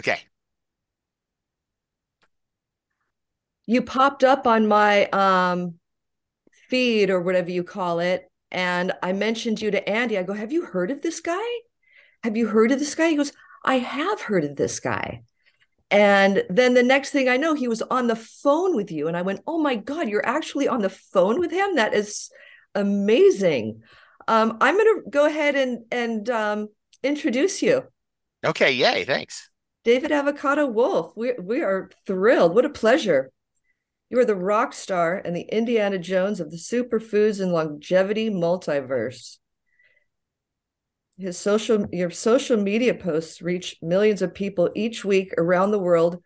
Okay. You popped up on my um, feed or whatever you call it. And I mentioned you to Andy. I go, Have you heard of this guy? Have you heard of this guy? He goes, I have heard of this guy. And then the next thing I know, he was on the phone with you. And I went, Oh my God, you're actually on the phone with him? That is amazing. Um, I'm going to go ahead and, and um, introduce you. Okay. Yay. Thanks. David Avocado Wolfe, We, we are thrilled. What a pleasure. You are the rock star and the Indiana Jones of the superfoods and longevity multiverse. His social your social media posts reach millions of people each week around the world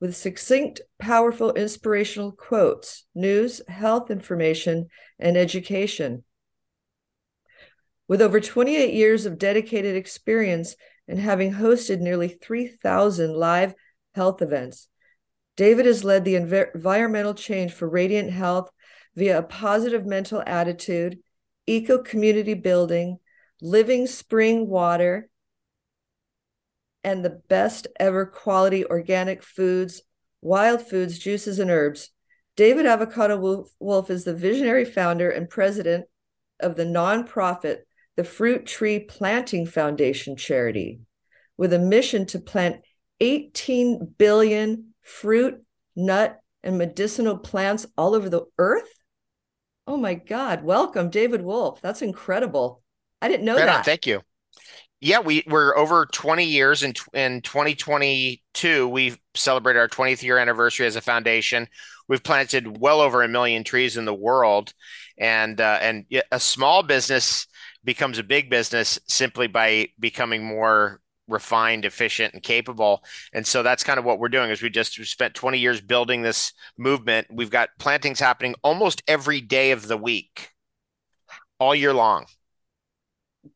with succinct, powerful, inspirational quotes, news, health information, and education. With over 28 years of dedicated experience and having hosted nearly 3,000 live health events, David has led the environmental change for radiant health via a positive mental attitude, eco community building, living spring water, and the best ever quality organic foods, wild foods, juices, and herbs. David Avocado Wolfe is the visionary founder and president of the nonprofit, the Fruit Tree Planting Foundation charity, with a mission to plant 18 billion fruit, nut, and medicinal plants all over the earth? Oh my God. Welcome, David Wolfe. That's incredible. I didn't know right that. On, thank you. Yeah, we, we're over 20 years in, in 2022. We celebrated our 20th year anniversary as a foundation. We've planted well over a million trees in the world. And, uh, and a small business becomes a big business simply by becoming more refined, efficient, and capable. And so that's kind of what we're doing. Is we just we spent 20 years building this movement. We've got plantings happening almost every day of the week, all year long.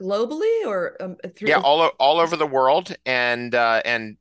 Globally, or um, through- yeah, all all over the world, and uh, and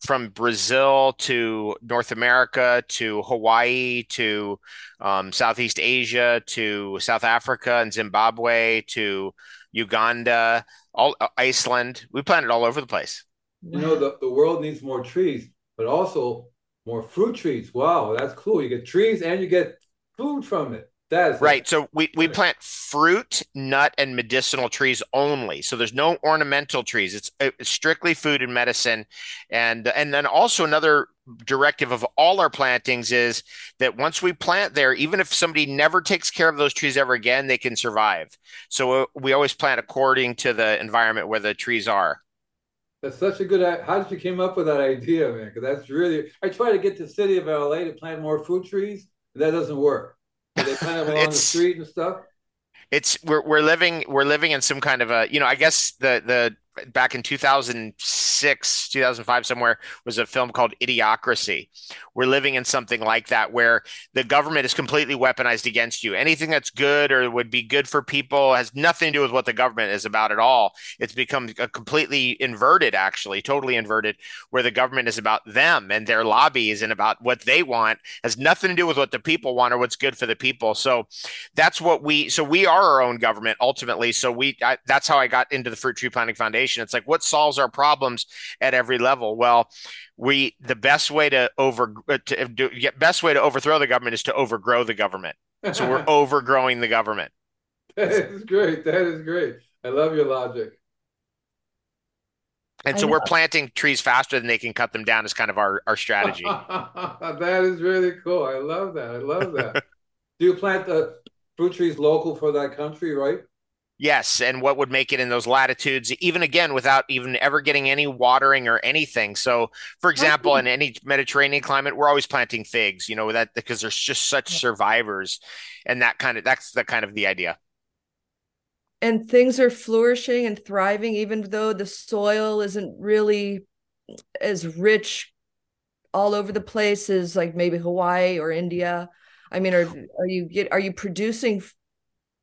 from Brazil to North America to Hawaii to um, Southeast Asia to South Africa and Zimbabwe to Uganda, all uh, Iceland. We planted all over the place. You know, the, the world needs more trees, but also more fruit trees. Wow, that's cool. You get trees and you get food from it. That's right. So we, we plant fruit, nut, and medicinal trees only. So there's no ornamental trees. It's, it's strictly food and medicine, and and then also another directive of all our plantings is that once we plant there, even if somebody never takes care of those trees ever again, they can survive. So uh, we always plant according to the environment where the trees are. That's such a good. How did you came up with that idea, man? Because that's really. I try to get the city of LA to plant more fruit trees, that doesn't work. They plant them along the street and stuff. It's we're we're living we're living in some kind of a you know I guess the the back in 2006 2005 somewhere was a film called idiocracy. We're living in something like that where the government is completely weaponized against you. Anything that's good or would be good for people has nothing to do with what the government is about at all. It's become a completely inverted actually totally inverted where the government is about them and their lobbies and about what they want has nothing to do with what the people want or what's good for the people. So that's what we so we are our own government ultimately. So we I, that's how i got into the fruit tree planting foundation it's like what solves our problems at every level? Well, we the best way to over uh, to do, get best way to overthrow the government is to overgrow the government. So we're overgrowing the government. That is great. That is great. I love your logic. And so we're planting trees faster than they can cut them down is kind of our, our strategy. that is really cool. I love that. I love that. Do you plant the fruit trees local for that country, right? Yes, and what would make it in those latitudes, even again without even ever getting any watering or anything. So, for example, in any Mediterranean climate, we're always planting figs. You know that because there's just such survivors, and that kind of that's the kind of the idea. And things are flourishing and thriving, even though the soil isn't really as rich all over the place as like maybe Hawaii or India. I mean, are are you get are you producing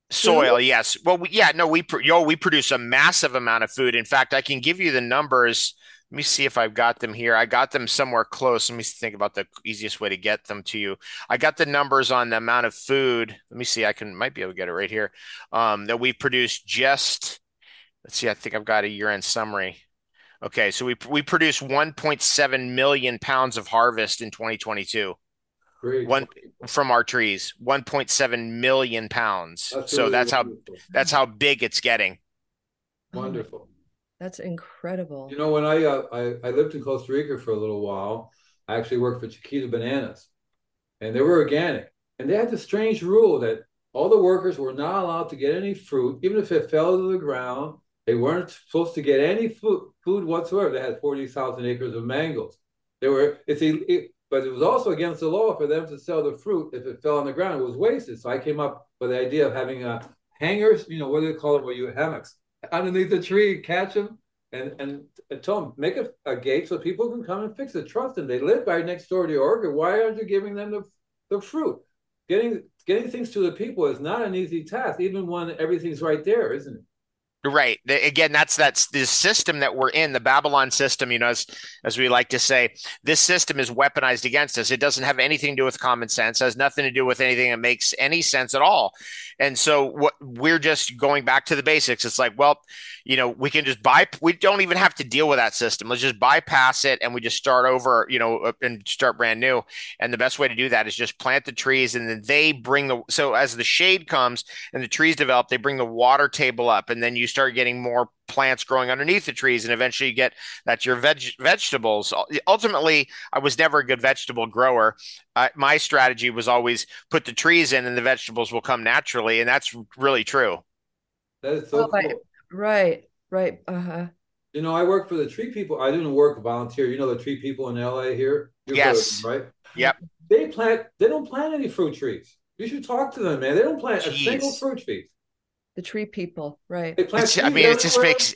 soil? Yes. Well we, yeah no we yo we produce a massive amount of food. In fact i can give you the numbers. Let me see if i've got them here. I got them somewhere close. Let me think about the easiest way to get them to you. I got the numbers on the amount of food. Let me see i can might be able to get it right here. Um, that we've produced just let's see i think i've got a year end summary. Okay, so we we produced 1.7 million pounds of harvest in 2022. Great. One from our trees, 1.7 million pounds. That's so really that's how that's how big it's getting. Wonderful. That's incredible. You know, when I, uh, I I lived in Costa Rica for a little while, I actually worked for Chiquita Bananas, and they were organic. And they had this strange rule that all the workers were not allowed to get any fruit, even if it fell to the ground. They weren't supposed to get any food, food whatsoever. They had 40,000 acres of mangoes. They were, it's a, it, but it was also against the law for them to sell the fruit if it fell on the ground. It was wasted. So I came up with the idea of having a hangers, you know, what do they call it, where you hammocks underneath the tree, catch them, and and, and tell them make a, a gate so people can come and fix it. Trust them. They live right next door to your orchard. Why aren't you giving them the, the fruit? Getting getting things to the people is not an easy task, even when everything's right there, isn't it? Right. Again, that's that's the system that we're in, the Babylon system, you know, as as we like to say, this system is weaponized against us. It doesn't have anything to do with common sense, has nothing to do with anything that makes any sense at all. And so what we're just going back to the basics. It's like, well, you know, we can just buy we don't even have to deal with that system. Let's just bypass it and we just start over, you know, and start brand new. And the best way to do that is just plant the trees and then they bring the so as the shade comes and the trees develop, they bring the water table up and then you start getting more plants growing underneath the trees and eventually you get that's your veg- vegetables ultimately i was never a good vegetable grower uh, my strategy was always put the trees in and the vegetables will come naturally and that's really true That is so Oh, right. cool. Right, right. Uh-huh. You know, I work for the tree people. I didn't work volunteer. You know the tree people in LA here? You've heard of Yes. them, right? Yep. They plant, they don't plant any fruit trees. You should talk to them, man. They don't plant a single fruit tree. The tree people, right. It's- i mean it just makes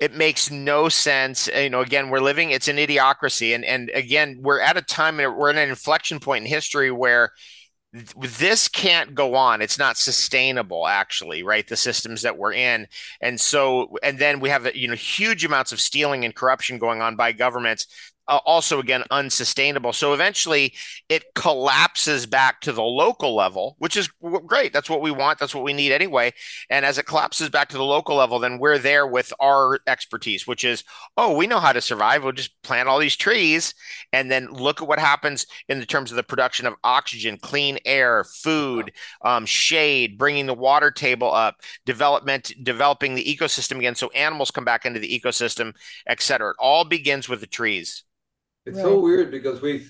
it makes no sense. You know again we're living it's an idiocracy. And and again we're at a time we're at an inflection point in history where this can't go on. It's not sustainable actually right the systems that we're in. And so and then we have you know huge amounts of stealing and corruption going on by governments uh, also again unsustainable. So eventually it collapses back to the local level which is great. That's what we want. That's what we need anyway. And as it collapses back to the local level then we're there with our expertise which is oh we know how to survive. We'll just plant all these trees and then look at what happens in the terms of the production of oxygen clean air food um, shade bringing the water table up development developing the ecosystem again so animals come back into the ecosystem et cetera. It all begins with the trees It's so weird because we,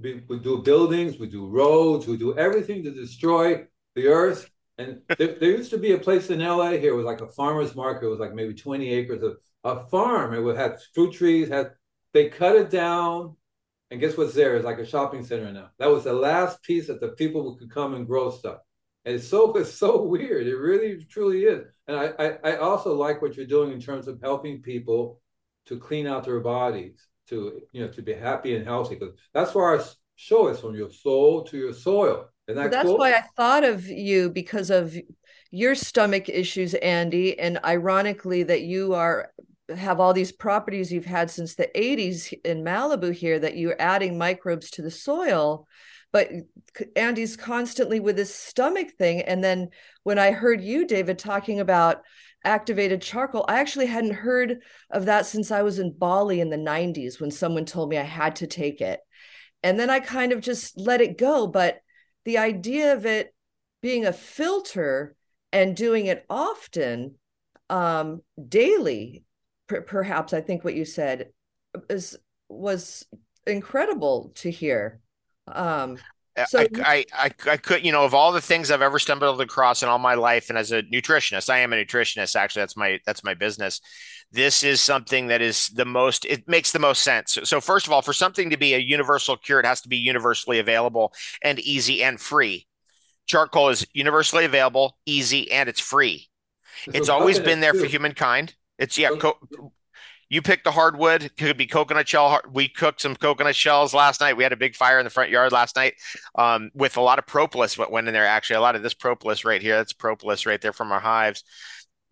we we do buildings, we do roads, we do everything to destroy the earth. And there, there used to be a place in LA here, it was like a farmer's market. It was like maybe 20 acres of a farm. It would had fruit trees, had they cut it down, and guess what's there? It's like a shopping center now. That was the last piece that the people could come and grow stuff. And it's so it's so weird. It really truly is. And I, I, I also like what you're doing in terms of helping people to clean out their bodies to you know to be happy and healthy because that's where our show is from your soul to your soil. Isn't Well, that's cool? why I thought of you because of your stomach issues, Andy, and ironically that you are have all these properties you've had since the 80s in Malibu here that you're adding microbes to the soil. But Andy's constantly with his stomach thing. And then when I heard you, David, talking about activated charcoal, I actually hadn't heard of that since I was in Bali in the 90s when someone told me I had to take it. And then I kind of just let it go. But the idea of it being a filter and doing it often um daily per- perhaps i think what you said is was incredible to hear um so I, I, I, I could, you know, of all the things I've ever stumbled across in all my life, and as a nutritionist, I am a nutritionist. Actually, that's my that's my business. This is something that is the most. It makes the most sense. So, first of all, for something to be a universal cure, it has to be universally available and easy and free. Charcoal is universally available, easy, and it's free. It's So always been there for humankind. It's yeah. Co- you pick the hardwood. Could be coconut shell. We cooked some coconut shells last night. We had a big fire in the front yard last night um, with a lot of propolis. What went in there? Actually, a lot of this propolis right here. That's propolis right there from our hives.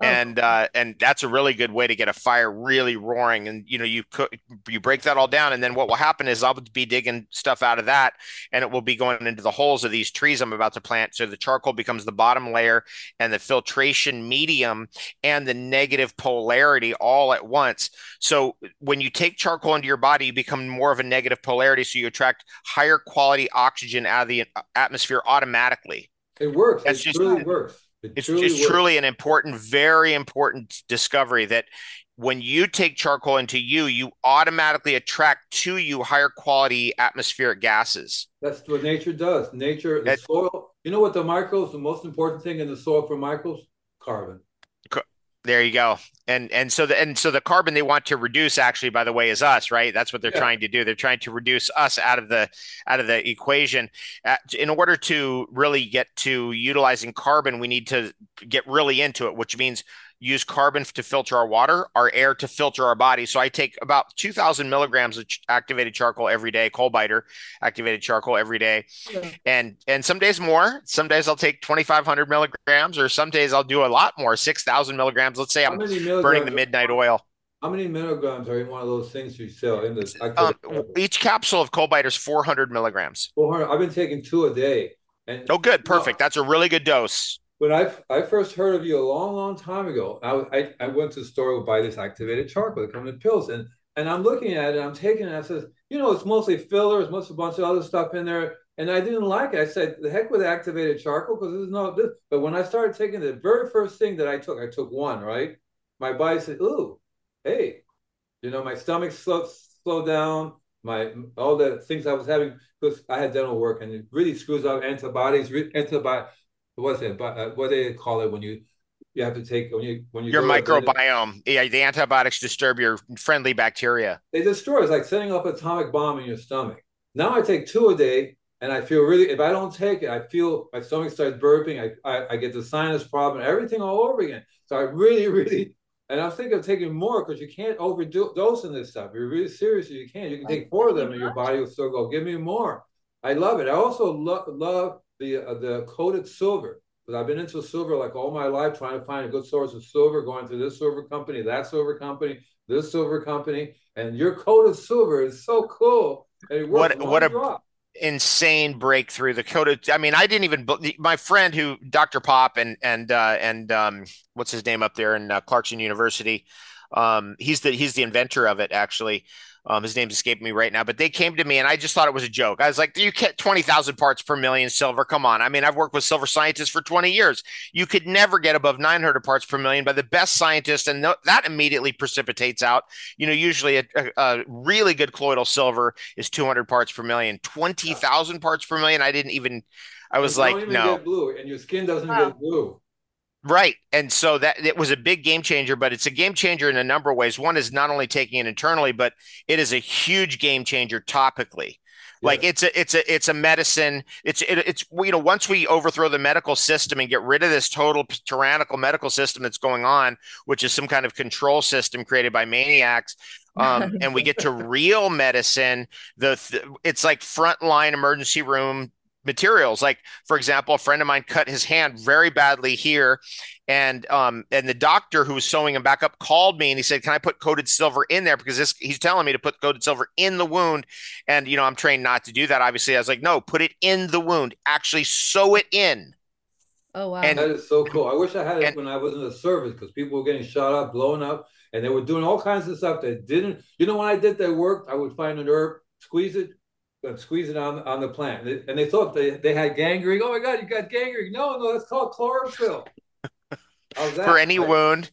Oh. and uh, and that's a really good way to get a fire really roaring. And you know, you cook, you break that all down, and then what will happen is I'll be digging stuff out of that, and it will be going into the holes of these trees I'm about to plant. So the charcoal becomes the bottom layer, and the filtration medium, and the negative polarity all at once. So when you take charcoal into your body, you become more of a negative polarity, so you attract higher quality oxygen out of the atmosphere automatically. It works. That's it just, really works. It it's truly, it's truly an important, very important discovery that when you take charcoal into you, you automatically attract to you higher quality atmospheric gases. That's what nature does. Nature, the soil. You know what the microbes, the most important thing in the soil for microbes? Carbon. There you go. And and so the and so the carbon they want to reduce actually by the way is us, right? That's what they're yeah. trying to do. They're trying to reduce us out of the out of the equation. Uh, in order to really get to utilizing carbon, we need to get really into it, which means use carbon to filter our water, our air to filter our body. So I take about 2,000 milligrams of activated charcoal every day, coal biter activated charcoal every day, yeah. and and some days more. Some days I'll take 2,500 milligrams, or some days I'll do a lot more, 6,000 milligrams. Let's say I'm burning the midnight oil. How many milligrams are in one of those things you sell in this? Um, each capsule of coal biter is 400 milligrams. 400. I've been taking two a day. And oh, good, perfect. That's a really good dose when I I first heard of you a long, long time ago, I, I, I went to the store to buy this activated charcoal that comes in pills, and and I'm looking at it, I'm taking it, I says, you know, it's mostly fillers, most a bunch of other stuff in there, and I didn't like it. I said, the heck with activated charcoal because there's no this. But when I started taking the very first thing that I took, I took one, right? My body said, ooh, hey, you know, my stomach slowed slowed down. My all the things I was having because I had dental work and it really screws up antibodies, antibiotics what's it? But uh, what do they call it when you you have to take when you when you your microbiome? Yeah, the antibiotics disturb your friendly bacteria. They destroy. It's like setting up an atomic bomb in your stomach. Now I take two a day, and I feel really. If I don't take it, I feel my stomach starts burping. I I, I get the sinus problem, everything all over again. So I really, really. And I'm thinking of taking more because you can't overdose in this stuff. You're really serious, you can't. You can take four of them, and your body will still go. Give me more. I love it. I also lo- love the uh, the coated silver because I've been into silver like all my life, trying to find a good source of silver, going to this silver company, that silver company, this silver company, and your coated silver is so cool. what what a drop. insane breakthrough! The coated. I mean, I didn't even. My friend who Dr. Pop and and uh, and um, what's his name up there in uh, Clarkson University. Um, he's the he's the inventor of it actually. Um, his name's escaping me right now, but they came to me and I just thought it was a joke. I was like, you get 20,000 parts per million silver. Come on. I mean, I've worked with silver scientists for 20 years. You could never get above 900 parts per million by the best scientists. And that immediately precipitates out, you know, usually a, a, a really good colloidal silver is 200 parts per million, 20,000 parts per million. I didn't even, I was like, no. blue and your skin doesn't wow. get blue. Right. And so that it was a big game changer, but it's a game changer in a number of ways. One is not only taking it internally, but it is a huge game changer topically. Like it's a it's a it's a medicine. It's it, it's you know once we overthrow the medical system and get rid of this total tyrannical medical system that's going on, which is some kind of control system created by maniacs, um, and we get to real medicine. The it's like frontline emergency room materials. Like, for example, a friend of mine cut his hand very badly here, and um, and the doctor who was sewing him back up called me and he said, "Can I put coated silver in there?" Because this, he's telling me to put coated silver in the wound, and you know I'm trained not to do that. Obviously, I was like, "No, put it in the wound. Actually, sew it in." Oh wow, and, that is so cool. I wish I had it and, when I was in the service because people were getting shot up, blown up, and they were doing all kinds of stuff that didn't. You know, when I did that work, I would find a herb, squeeze it, and squeeze it on on the plant. And they thought they, they had gangrene. Oh my God, you got gangrene. No, no, that's called chlorophyll. For any right? wound.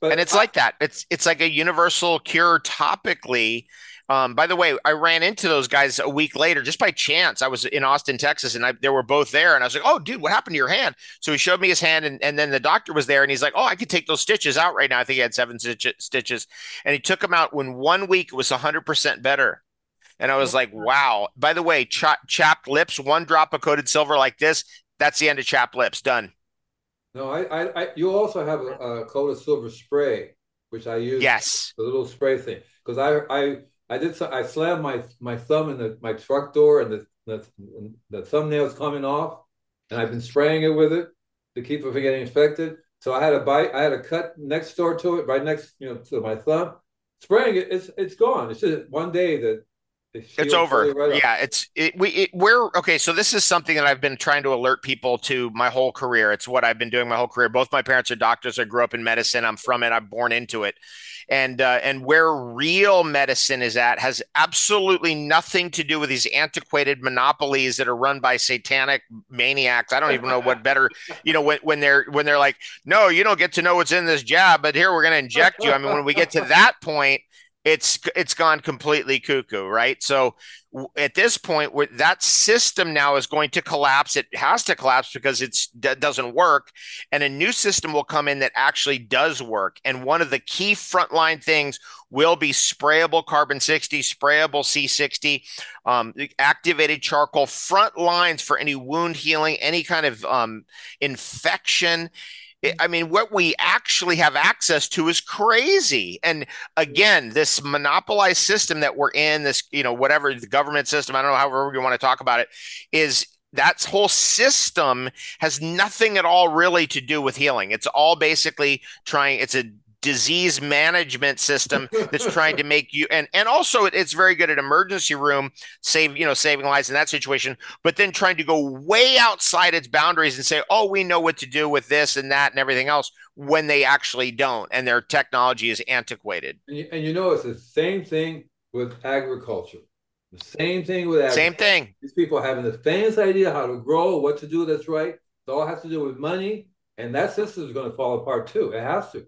But and it's I, like that. It's it's like a universal cure topically. Um, by the way, I ran into those guys a week later just by chance. I was in Austin, Texas, and I, they were both there. And I was like, "Oh, dude, what happened to your hand?" So he showed me his hand, and, and then the doctor was there, and he's like, "Oh, I could take those stitches out right now. I think he had seven stitches, and he took them out. When one week it was hundred percent better. And I was like, wow. By the way, ch- chapped lips, one drop of coated silver like this, that's the end of chapped lips. Done. No, I, I, I you also have a, a coated silver spray, which I use. Yes. The little spray thing, because I, I, I did. I slammed my my thumb in the my truck door, and the the, the thumbnail's coming off, and I've been spraying it with it to keep it from getting infected. So I had a bite, I had a cut next door to it, right next, you know, to my thumb. Spraying it, it's it's gone. It's just one day that it's over. Right yeah, it's it, we it, we're okay. So this is something that I've been trying to alert people to my whole career. It's what I've been doing my whole career. Both my parents are doctors. I grew up in medicine. I'm from it. I'm born into it, and uh, and where real medicine is at has absolutely nothing to do with these antiquated monopolies that are run by satanic maniacs. I don't even know what better. You know when when they're when they're like, no, you don't get to know what's in this jab, but here we're going to inject you. I mean, when we get to that point it's it's gone completely cuckoo, right? So at this point, where that system now is going to collapse, it has to collapse because it's that doesn't work, and a new system will come in that actually does work. And one of the key frontline things will be sprayable carbon 60, sprayable C60, um, activated charcoal front lines for any wound healing, any kind of um, infection I mean, what we actually have access to is crazy. And again, this monopolized system that we're in, this, you know, whatever the government system, I don't know, however you want to talk about it, is that whole system has nothing at all really to do with healing. It's all basically trying, it's a disease management system that's trying to make you and and also it's very good at emergency room save you know saving lives in that situation but then trying to go way outside its boundaries and say oh we know what to do with this and that and everything else when they actually don't and their technology is antiquated. And you, and you know it's the same thing with agriculture. The same thing with agriculture. same thing. these people having the faintest idea how to grow what to do that's right. It all has to do with money and that system is going to fall apart too. It has to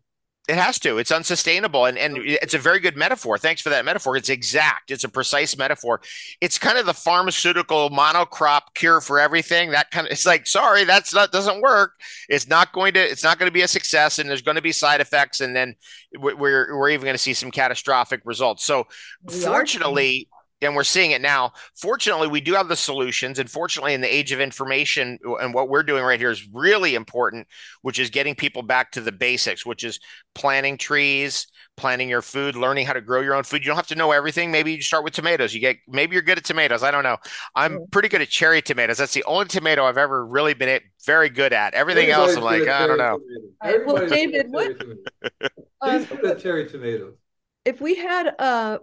it has to. It's unsustainable. And, and it's a very good metaphor. Thanks for that metaphor. It's exact. It's a precise metaphor. It's kind of the pharmaceutical monocrop cure for everything. That kind of it's like, sorry, that's not doesn't work. It's not going to it's not going to be a success and there's going to be side effects and then we're we're even going to see some catastrophic results. So we fortunately and we're seeing it now. Fortunately, we do have the solutions. And fortunately, in the age of information, and what we're doing right here is really important, which is getting people back to the basics, which is planting trees, planting your food, learning how to grow your own food. You don't have to know everything. Maybe you start with tomatoes. You get maybe you're good at tomatoes. I don't know. I'm pretty good at cherry tomatoes. That's the only tomato I've ever really been very good at. Everything Everybody's else, I'm like, I don't know. Well, David, what? um, cherry tomatoes. If we had uh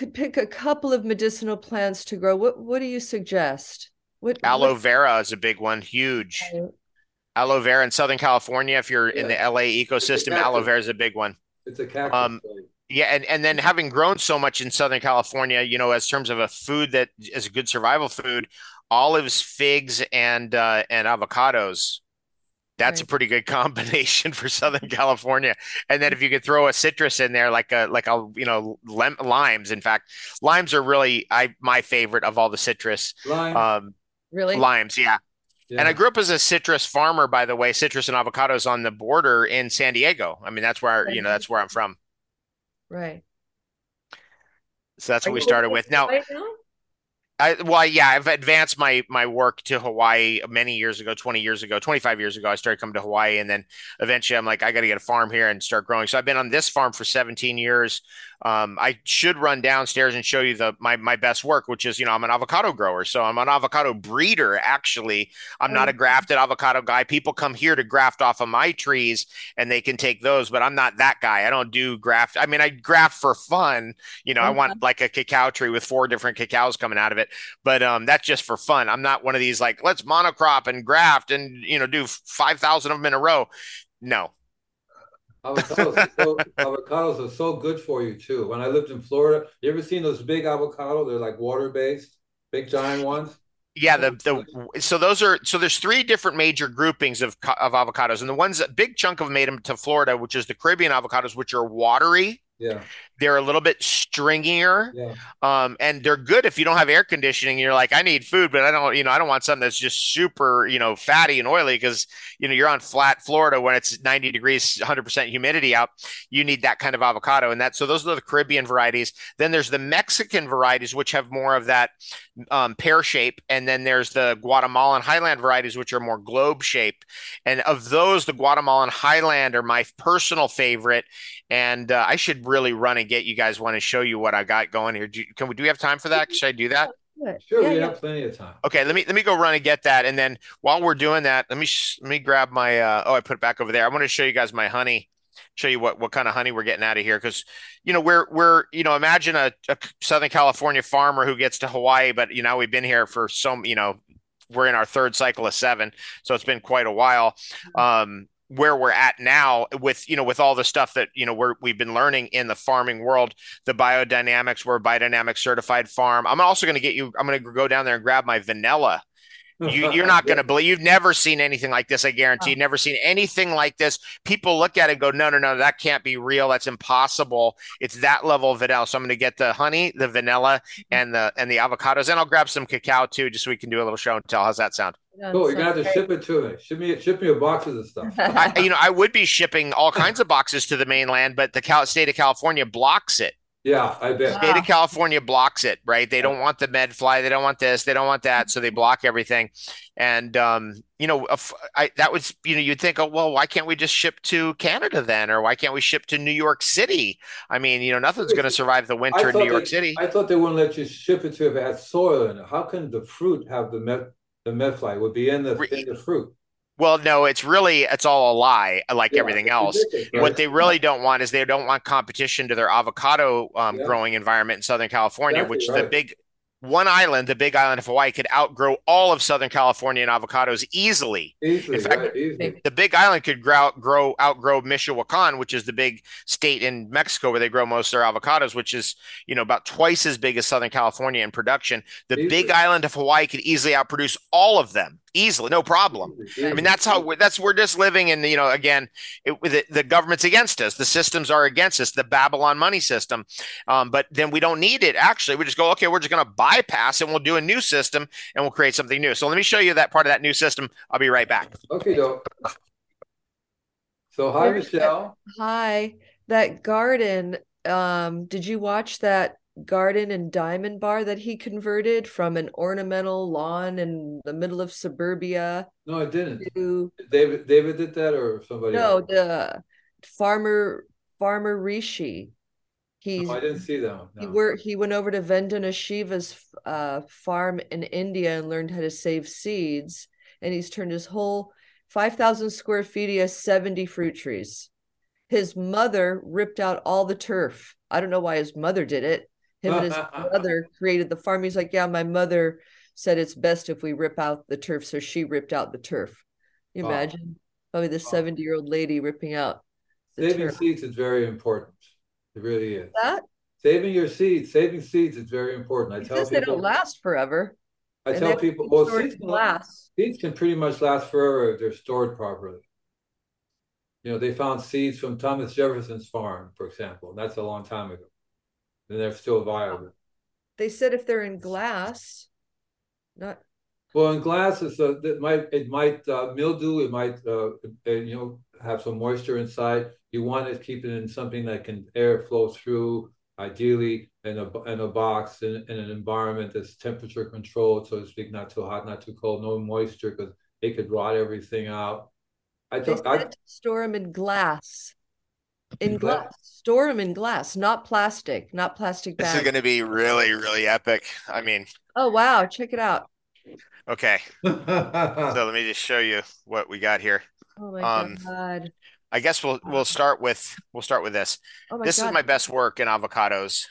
could pick a couple of medicinal plants to grow, what what do you suggest? What aloe what... vera is a big one, huge. Right. Aloe vera in Southern California, if you're yeah. in the LA ecosystem, aloe vera is a big one. It's a cactus. Um, yeah, and, and then having grown so much in Southern California, you know, as terms of a food that is a good survival food, olives, figs, and uh, and avocados that's right. a pretty good combination for Southern California. And then if you could throw a citrus in there, like a like a you know lem- limes. In fact, limes are really I my favorite of all the citrus. Limes. Um, really limes, yeah. yeah. And I grew up as a citrus farmer, by the way, citrus and avocados on the border in San Diego. I mean, that's where you know that's where I'm from. Right. So that's are what we started with. Now, right now? I, well, yeah, I've advanced my my work to Hawaii many years ago, 20 years ago, 25 years ago. I started coming to Hawaii, and then eventually I'm like, I got to get a farm here and start growing. So I've been on this farm for 17 years. Um, I should run downstairs and show you the my my best work, which is you know I'm an avocado grower, so I'm an avocado breeder. Actually, I'm not a mm. grafted avocado guy. People come here to graft off of my trees, and they can take those, but I'm not that guy. I don't do graft. I mean, I graft for fun. You know, I want uh-huh. like a cacao tree with four different cacaos coming out of it, but um, that's just for fun. I'm not one of these like let's monocrop and graft and you know do five thousand of them in a row. No, Avocados, are so, avocados are so good for you too. When I lived in Florida, you ever seen those big avocado? They're like water based, big giant ones. Yeah, the the so those are so there's three different major groupings of of avocados, and the ones that big chunk of them made them to Florida, which is the Caribbean avocados, which are watery. Yeah. They're a little bit stringier. Yeah. Um, and they're good if you don't have air conditioning. You're like, I need food, but I don't, you know, I don't want something that's just super, you know, fatty and oily because, you know, you're on flat Florida when it's 90 degrees, 100% humidity out. You need that kind of avocado. And that, so those are the Caribbean varieties. Then there's the Mexican varieties, which have more of that um, pear shape. And then there's the Guatemalan highland varieties, which are more globe shape. And of those, the Guatemalan highland are my personal favorite. And uh, I should really run and get you guys want to show you what I got going here. Do, can we do we have time for that? Should I do that? Sure, Yeah, we yeah. have plenty of time. Okay, let me let me go run and get that, and then while we're doing that, let me sh let me grab my. Uh, oh, I put it back over there. I want to show you guys my honey. Show you what what kind of honey we're getting out of here, because you know we're we're you know imagine a, a Southern California farmer who gets to Hawaii, but you know we've been here for so you know we're in our third cycle of seven, so it's been quite a while. Um, where we're at now with you know with all the stuff that you know we're we've been learning in the farming world the biodynamics we're a biodynamic certified farm. I'm also going to get you i'm going to go down there and grab my vanilla you, you're not going to believe you've never seen anything like this i guarantee you. Never seen anything like this. People look at it and go no no no that can't be real. That's impossible. It's that level of vanilla. So i'm going to get the honey the vanilla and the and the avocados and i'll grab some cacao too just so we can do a little show and tell. How's that sound? Cool, you're gonna have to ship it to me. Ship me, ship me a box of this stuff. I, you know, I would be shipping all kinds of boxes to the mainland, but the Cal- state of California blocks it. Yeah, I bet. State of California blocks it, right? They don't want the med fly, they don't want this, they don't want that, so they block everything. And um, you know, if I, that was, you know, you'd think, oh, well, why can't we just ship to Canada then, or why can't we ship to New York City? I mean, you know, nothing's going to survive the winter in New York they- City. I thought they wouldn't let you ship it to if it had soil in it. How can the fruit have the met the medfly? It would be in the in the fruit. Well, no, it's really it's all a lie, like Yeah, everything else. right? What they really don't want is they don't want competition to their avocado um, Yeah. growing environment in Southern California, Exactly which the big one island, the big island of Hawaii, could outgrow all of Southern California in avocados easily. easily, in fact, right? Easily. The big island could grow, grow outgrow Michoacan, which is the big state in Mexico where they grow most of their avocados, which is you know about twice as big as Southern California in production. The Easily. big island of Hawaii could easily outproduce all of them easily, no problem. I mean, that's how we're, that's we're just living in. You know, again, it, with it, the government's against us. The systems are against us. The Babylon money system. Um, but then we don't need it. Actually, we just go, okay, we're just going to bypass and we'll do a new system and we'll create something new. So let me show you that part of that new system. I'll be right back. Okay, though. So hi, Michelle. Hi, that garden. Um, did you watch that garden and diamond bar that he converted from an ornamental lawn in the middle of suburbia No, I didn't. to David, David did that, or somebody no, else? the farmer farmer Rishi. He's No, I didn't see that one. he no. worked he went over to Vandana Shiva's uh, farm in India and learned how to save seeds, and he's turned his whole 5,000 square feet. He has 70 fruit trees. His mother ripped out all the turf. I don't know why his mother did it. Him and his brother created the farm. He's like, yeah, my mother said it's best if we rip out the turf, so she ripped out the turf. You imagine probably the 70 year old lady ripping out Saving turf. seeds is very important. It really is. That Saving your seeds, saving seeds is very important. I tell people they don't last forever. I tell they have to people, well, seeds can, glass. seeds can pretty much last forever if they're stored properly. You know, they found seeds from Thomas Jefferson's farm, for example. and That's a long time ago. They're still viable. They said if they're in glass, not Well, in glass, it's a, it might it might uh, mildew. It might uh, you know have some moisture inside. You want to keep it in something that can air flow through. Ideally, in a in a box in, in an environment that's temperature controlled, so to speak, not too hot, not too cold, no moisture, because it could rot everything out. I they tell I, said to store them in glass. In In glass? glass. Store them in glass, not plastic, not plastic bags. This is going to be really, really epic. I mean, Oh wow, check it out. okay. So let me just show you what we got here. Oh my Um, God. I guess we'll we'll start with we'll start with this. Oh my This is my best work in avocados.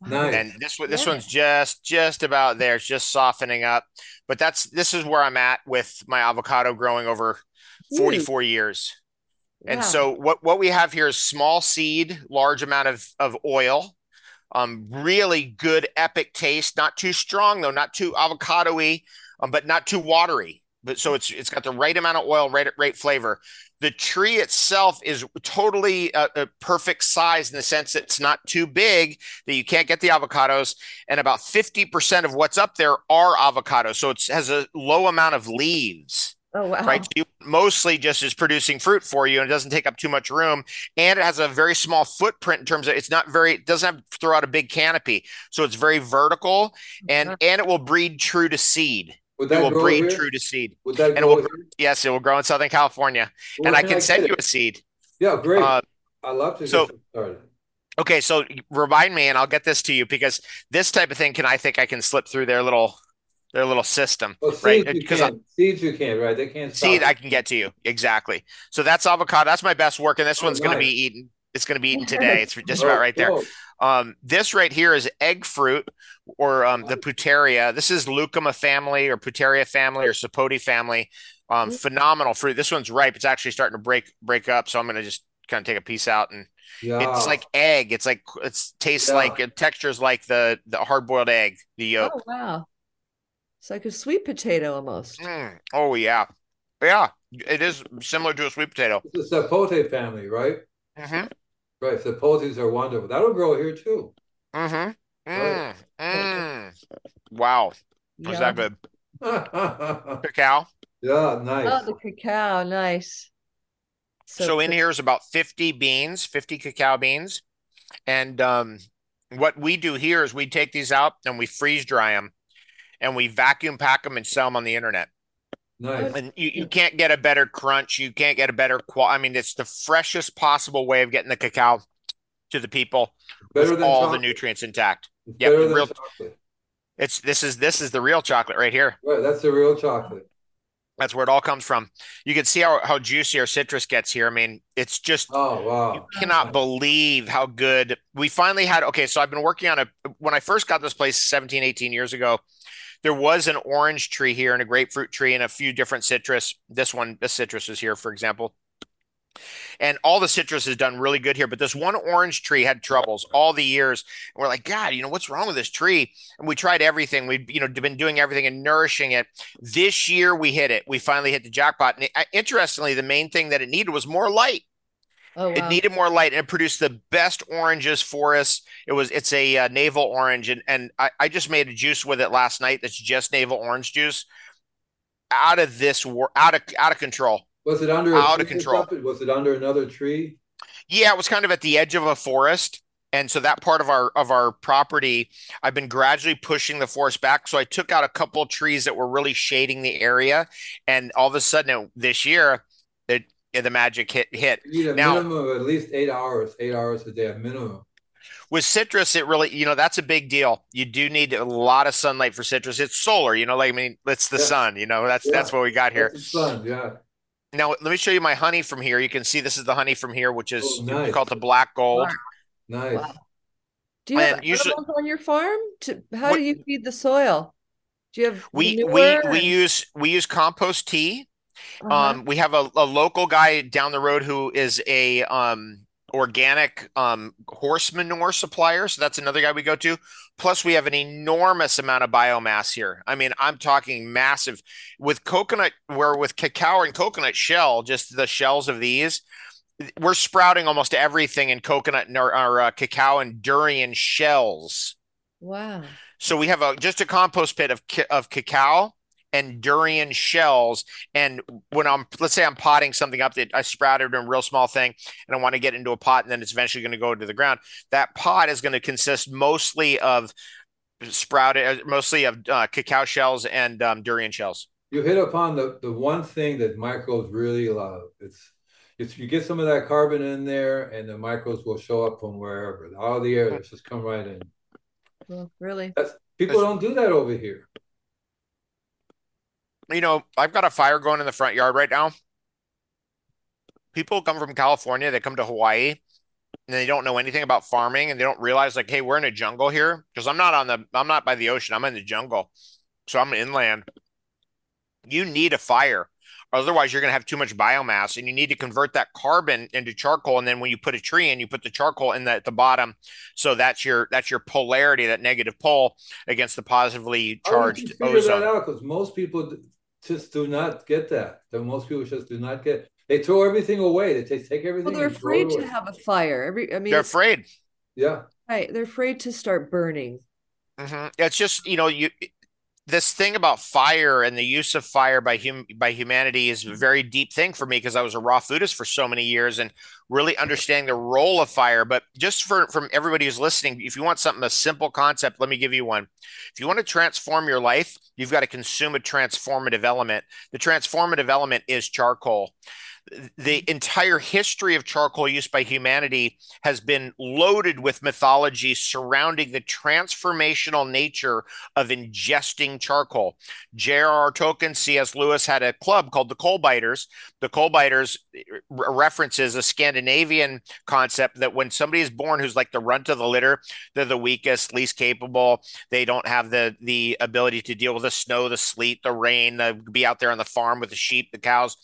Nice. and this one this Yeah. one's just just about there it's just softening up but that's this is where i'm at with my avocado growing over 44 years and Wow. so what what we have here is small seed large amount of of oil um really good epic taste not too strong though not too avocado-y um, but not too watery. But so it's it's got the right amount of oil right right flavor. The tree itself is totally a, a perfect size in the sense that it's not too big that you can't get the avocados and about 50% of what's up there are avocados. So it has a low amount of leaves. Oh wow. right? You mostly just is producing fruit for you and it doesn't take up too much room and it has a very small footprint in terms of it's not very it doesn't have to throw out a big canopy so it's very vertical and and it will breed true to seed Would it will grow breed here? true to seed Would that and it will- yes it will grow in southern california Where and i can get send it? you a seed Yeah, great. uh, I love to get so- some. Okay, so remind me, and I'll get this to you because this type of thing can I think I can slip through their little their little system, Well, right? seeds you Because can. Seeds you can, right? They can't seed it. I can get to you exactly. So that's avocado. That's my best work, and this Oh, one's going to be eaten. It's going to be eaten today. It's just about Oh, right there. Um, this right here is egg fruit or um, the Pouteria. This is Lucuma family or Pouteria family or Sapote family. Um, Mm. phenomenal fruit. This one's ripe. It's actually starting to break break up. So I'm going to just kind of take a piece out and Yeah. it's like egg. It's like it's tastes Yeah. like it textures like the the hard boiled egg. The yolk. Oh wow. It's like a sweet potato almost. Mm. Oh yeah, yeah. It is similar to a sweet potato. It's the sapote family, right? hmm Right. Sapotes are wonderful. That'll grow here too. hmm Right. Mm. Wow, was that Yum. good? yeah, Cacao. nice. Oh, the cacao, nice. So, So in here is about 50 beans, 50 cacao beans. And um, what we do here is we take these out and we freeze dry them and we vacuum pack them and sell them on the internet. Nice. And you, you can't get a better crunch. You can't get a better qual. I mean, it's the freshest possible way of getting the cacao to the people Better with all the nutrients intact. It's Yep, real- chocolate. It's this is this is the real chocolate right here. Right. That's the real chocolate. That's where it all comes from. You can see how, how juicy our citrus gets here. I mean, it's just Oh, You cannot believe how good we finally had. Okay, so I've been working on a when I first got this place 17, 18 years ago, there was an orange tree here and a grapefruit tree and a few different citrus. This one, this citrus is here, for example. And all the citrus has done really good here, but this one orange tree had troubles all the years. And we're like, God, you know, what's wrong with this tree? And we tried everything. We've, you know, been doing everything and nourishing it. This year we hit it. We finally hit the jackpot. And it, interestingly, the main thing that it needed was more light. Oh It needed more light, and it produced the best oranges for us. It was it's a uh, navel orange, and and I, I just made a juice with it last night. That's just navel orange juice, out of this war, out of out of control. Was it under Out of control. Was it under another tree? Yeah, it was kind of at the edge of a forest, and so that part of our of our property, I've been gradually pushing the forest back. So I took out a couple of trees that were really shading the area, and all of a sudden this year, it the magic hit hit. You need a Now- minimum of at least eight hours, eight hours a day, a minimum. With citrus, it really, you know, that's a big deal. You do need a lot of sunlight for citrus. It's solar, you know, like I mean, it's the Yeah. sun, you know, that's Yeah. that's what we got here. The sun, yeah. Now, let me show you my honey from here. You can see this is the honey from here, which is Oh, nice. called the black gold. Nice. Wow. Do you have And usually- animals on your farm? To how What- do you feed the soil? Do you have We we manure we use we use compost tea. Uh-huh. Um, we have a, a local guy down the road who is a um organic um horse manure supplier. So that's another guy we go to. Plus, we have an enormous amount of biomass here. I mean, I'm talking massive with coconut, where with cacao and coconut shell, just the shells of these, we're sprouting almost everything in coconut and our, our uh, cacao and durian shells. Wow. So we have a just a compost pit of of cacao and durian shells. And when I'm let's say I'm potting something up that I sprouted in a real small thing and I want to get into a pot and then it's eventually going to go to the ground, that pot is going to consist mostly of sprouted, uh, mostly of uh, cacao shells and um, durian shells. You hit upon the, the one thing that microbes really love. It's it's you get some of that carbon in there and the microbes will show up from wherever. all the air, just come right in. Well, really? That's people don't do that over here. You know, I've got a fire going in the front yard right now. People come from California, they come to Hawaii, and they don't know anything about farming, and they don't realize like, hey, we're in a jungle here because I'm not on the, I'm not by the ocean, I'm in the jungle, so I'm inland. You need a fire, otherwise you're going to have too much biomass, and you need to convert that carbon into charcoal, and then when you put a tree in, you put the charcoal in the, at the bottom, so that's your that's your polarity, that negative pole against the positively How did you charged that ozone. Because most people just do not get that. That most people just do not get. They throw everything away. They take, take everything. Well, they're and throw it afraid to have a fire. Every I mean, They're afraid. Yeah. right. They're afraid to start burning. hmm It's just, you know, you this thing about fire and the use of fire by hum by humanity is a very deep thing for me because I was a raw foodist for so many years and really understanding the role of fire. But just for from everybody who's listening, if you want something a simple concept, let me give you one. If you want to transform your life, you've got to consume a transformative element. The transformative element is charcoal. The entire history of charcoal use by humanity has been loaded with mythology surrounding the transformational nature of ingesting charcoal. J.R.R. Tolkien, C.S. Lewis had a club called the Coal Biters. The Coal Biters eh, references a Scandinavian concept that when somebody is born who's like the runt of the litter, they're the weakest, least capable. They don't have the the ability to deal with the snow, the sleet, the rain, the, be out there on the farm with the sheep, the cows.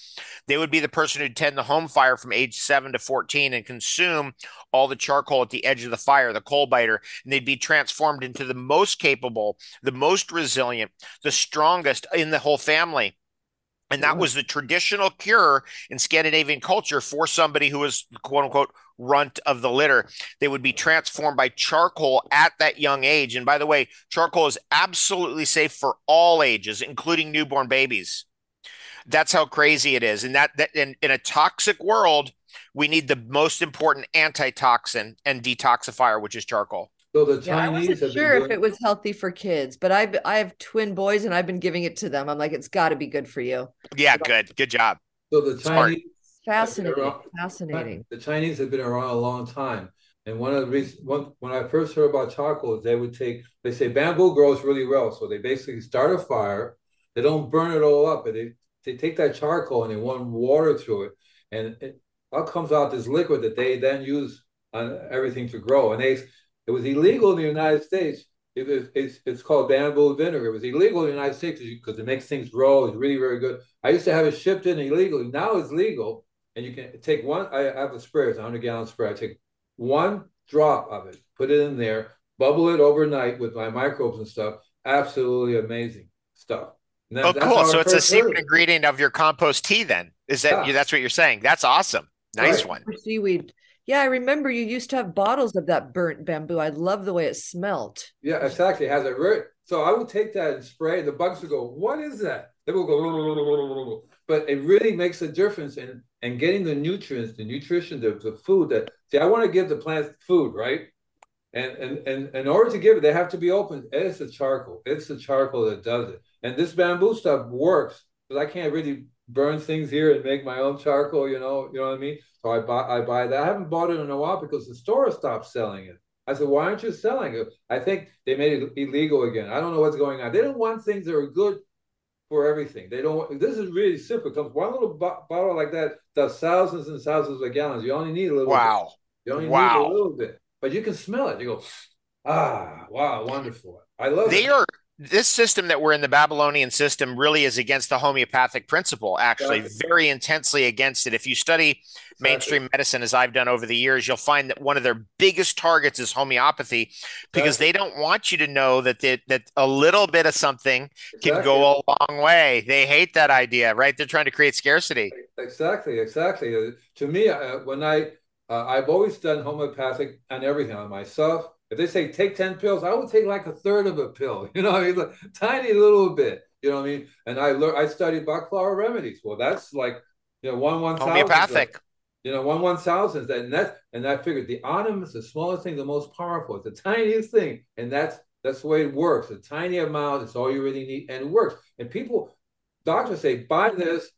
They would be the person who'd tend the home fire from age seven to 14 and consume all the charcoal at the edge of the fire, the coal biter, and they'd be transformed into the most capable, the most resilient, the strongest in the whole family. And that was the traditional cure in Scandinavian culture for somebody who was quote unquote runt of the litter. They would be transformed by charcoal at that young age. And by the way, charcoal is absolutely safe for all ages, including newborn babies. That's how crazy it is. And that, that in, in a toxic world, we need the most important antitoxin and detoxifier, which is charcoal. So the Yeah, I Chinese wasn't have been sure if it was healthy for kids, but I I have twin boys and I've been giving it to them. I'm like, it's got to be good for you. Yeah, good. Good job. so the Smart. Chinese Fascinating, around- fascinating. The Chinese have been around a long time. And one of the reasons, one, when I first heard about charcoal, they would take, they say bamboo grows really well. So they basically start a fire. They don't burn it all up, but they, they take that charcoal and they want water through it. And it all comes out this liquid that they then use on everything to grow. And they, it was illegal in the United States. It was, it's, it's called bamboo vinegar. It was illegal in the United States because it makes things grow. It's really, very good. I used to have it shipped in illegally. Now it's legal and you can take one. I have a sprayer, it's a hundred gallon spray. I take one drop of it, put it in there, bubble it overnight with my microbes and stuff. Absolutely amazing stuff. And that- Oh, cool. So it's a first heard secret of ingredient of your compost tea, then. Is that Yeah. that's what you're saying? That's awesome. Nice Right. one. Seaweed. Yeah, I remember you used to have bottles of that burnt bamboo. I love the way it smelt. Yeah, exactly. It has a very so I would take that and spray. The bugs would go, "What is that?" They will go, but it really makes a difference in and getting the nutrients, the nutrition, the, the food that. See, I want to give the plants food, right? And and and in order to give it, they have to be open. It's the charcoal. It's the charcoal that does it. And this bamboo stuff works because I can't really burn things here and make my own charcoal. You know, you know what I mean. So I buy I buy that. I haven't bought it in a while because the store stopped selling it. I said, why aren't you selling it? I think they made it illegal again. I don't know what's going on. They don't want things that are good for everything. They don't. want- This is really simple. It comes one little bo- bottle like that does thousands and thousands of gallons. You only need a little. bit. Wow. You only need Wow. a little bit, but you can smell it. You go, ah, wow, wonderful. I love They it. are this system that we're in the Babylonian system really is against the homeopathic principle, actually, Exactly. very intensely against it. If you study mainstream medicine, as I've done over the years, you'll find that one of their biggest targets is homeopathy because Exactly. they don't want you to know that they, that a little bit of something can go a long way. They hate that idea, right? They're trying to create scarcity. Exactly, exactly. Uh, to me, uh, when I uh, I've always done homeopathic on everything on myself. If they say take ten pills, I would take like a third of a pill. You know, what I mean, like, tiny little bit. You know what I mean? And I learned. I studied Bach flower remedies. Well, that's like you know one one Homeopathic. You know, one one thousandth, and that and that figured the atom is the smallest thing, the most powerful. It's the tiniest thing, and that's that's the way it works. A tiny amount is all you really need, and it works. And people, doctors say, buy this,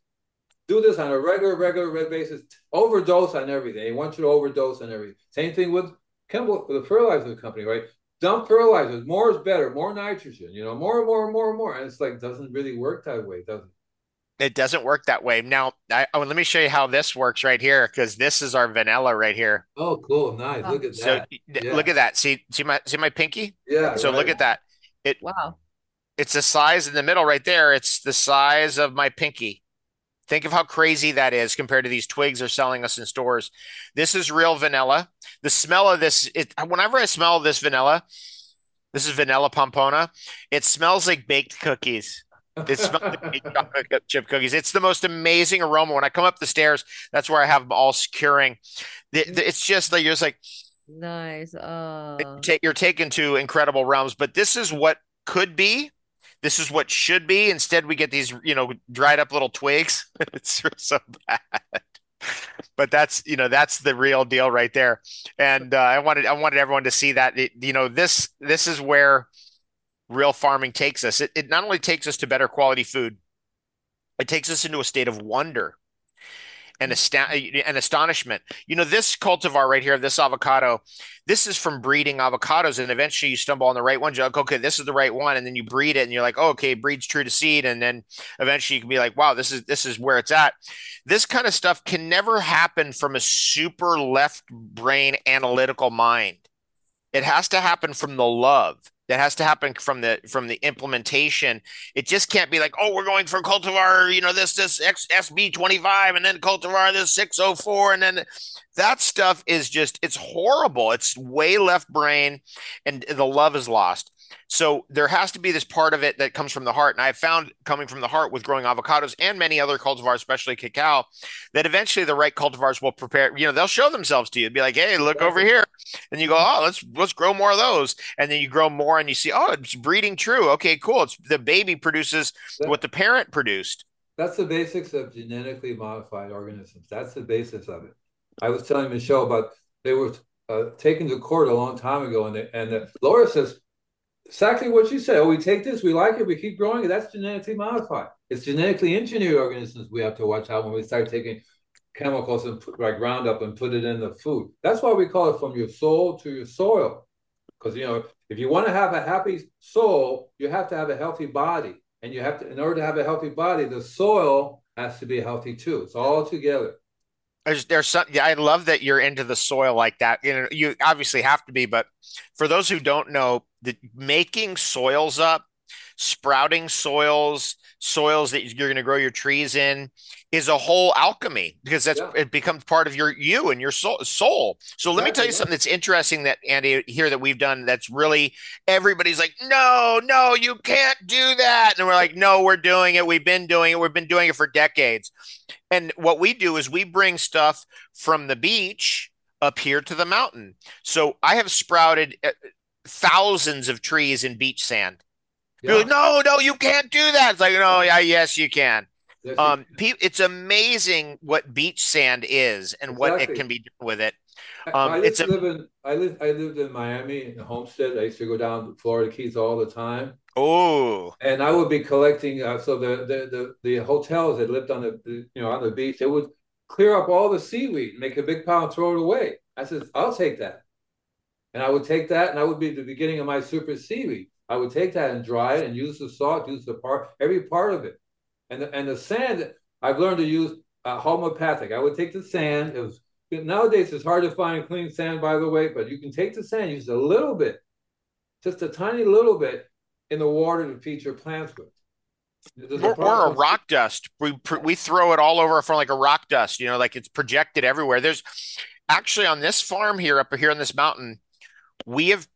do this on a regular, regular, red basis, overdose on everything. They want you to overdose on everything. Same thing with chemical, the fertilizer company, right? Dump fertilizers. More is better. More nitrogen. You know, more and more and more and more. And it's like doesn't really work that way, doesn't it? It doesn't work that way. Now, I, oh, let me show you how this works right here, because this is our vanilla right here. Oh, cool, nice. Look at that. th- Yeah. look at that. See, see my see my pinky? Yeah. So look at that. It Wow. it's the size in the middle right there. It's the size of my pinky. Think of how crazy that is compared to these twigs they're selling us in stores. This is real vanilla. The smell of this, it whenever I smell this vanilla, this is vanilla pompona. It smells like baked cookies. It smells like baked chocolate chip cookies. It's the most amazing aroma. When I come up the stairs, that's where I have them all securing. The- the- It's just like you're just like Nice. Uh, take you're taken to incredible realms, but this is what could be. This is what should be. Instead, we get these, you know, dried up little twigs. It's so bad. But that's, you know, that's the real deal right there. And uh, I wanted I wanted everyone to see that. It, you know, this this is where real farming takes us. It, it not only takes us to better quality food, it takes us into a state of wonder. And mm. ast- and astonishment. You know, this cultivar right here, this avocado, this is from breeding avocados, and eventually you stumble on the right one. You're like, okay, this is the right one, and then you breed it, and you're like, oh, okay, breeds true to seed, and then eventually you can be like, wow, this is this is where it's at. This kind of stuff can never happen from a super left brain analytical mind. It has to happen from the love that has to happen from the from the implementation. It just can't be like, oh, we're going for cultivar, you know, this this X, SB twenty five, and then cultivar this six oh four, and then that stuff is just it's horrible. It's way left brain, and the love is lost. So there has to be this part of it that comes from the heart. And I've found coming from the heart with growing avocados and many other cultivars, especially cacao, that eventually the right cultivars will prepare, you know, they'll show themselves to you. Be like, hey, look over here. And you go, oh, let's let's grow more of those. And then you grow more and you see, oh, it's breeding true. Okay, cool. It's the baby produces what the parent produced. That's the basics of genetically modified organisms. That's the basis of it. I was telling Michelle about they were uh, taken to court a long time ago, and they, and the lawyer says, exactly what you said. Oh, we take this, we like it, we keep growing it. That's genetically modified. It's genetically engineered organisms we have to watch out when we start taking chemicals and put, like Roundup and put it in the food. That's why we call it from your soul to your soil. Because you know, if you want to have a happy soul, you have to have a healthy body, and you have to, in order to have a healthy body, the soil has to be healthy too. It's all together. There's, there's some, yeah, I love that you're into the soil like that. You know, you obviously have to be, but for those who don't know, the making soils up, sprouting soils, soils that you're going to grow your trees in is a whole alchemy because that's yeah. it becomes part of your you and your soul. soul. So let me tell you something that's interesting that Andy here that we've done that's really everybody's like, no, no, you can't do that. And we're like, no, we're doing it. We've been doing it. We've been doing it for decades. And what we do is we bring stuff from the beach up here to the mountain. So I have sprouted uh, thousands of trees in beach sand. Yeah. Like, no, no, you can't do that. It's like, no, yeah, yes, you can. um, it's amazing what beach sand is and exactly. what it can be done with it. Um, I, it's a, live in I lived I lived in Miami in Homestead. I used to go down to Florida Keys all the time. Oh, and I would be collecting. Uh, so the, the the the hotels that lived on the, the you know on the beach, they would clear up all the seaweed, make a big pile, and throw it away. I said, I'll take that, and I would take that, and I would be the beginning of my super seaweed. I would take that and dry it and use the salt, use the part, every part of it, and the, and the sand. I've learned to use uh, homeopathic. I would take the sand. It was nowadays it's hard to find clean sand, by the way, but you can take the sand, use a little bit, just a tiny little bit, in the water to feed your plants with. We're, we're, a rock dust. We we throw it all over from like a rock dust. You know, like it's projected everywhere. There's actually on this farm here, up here on this mountain, we have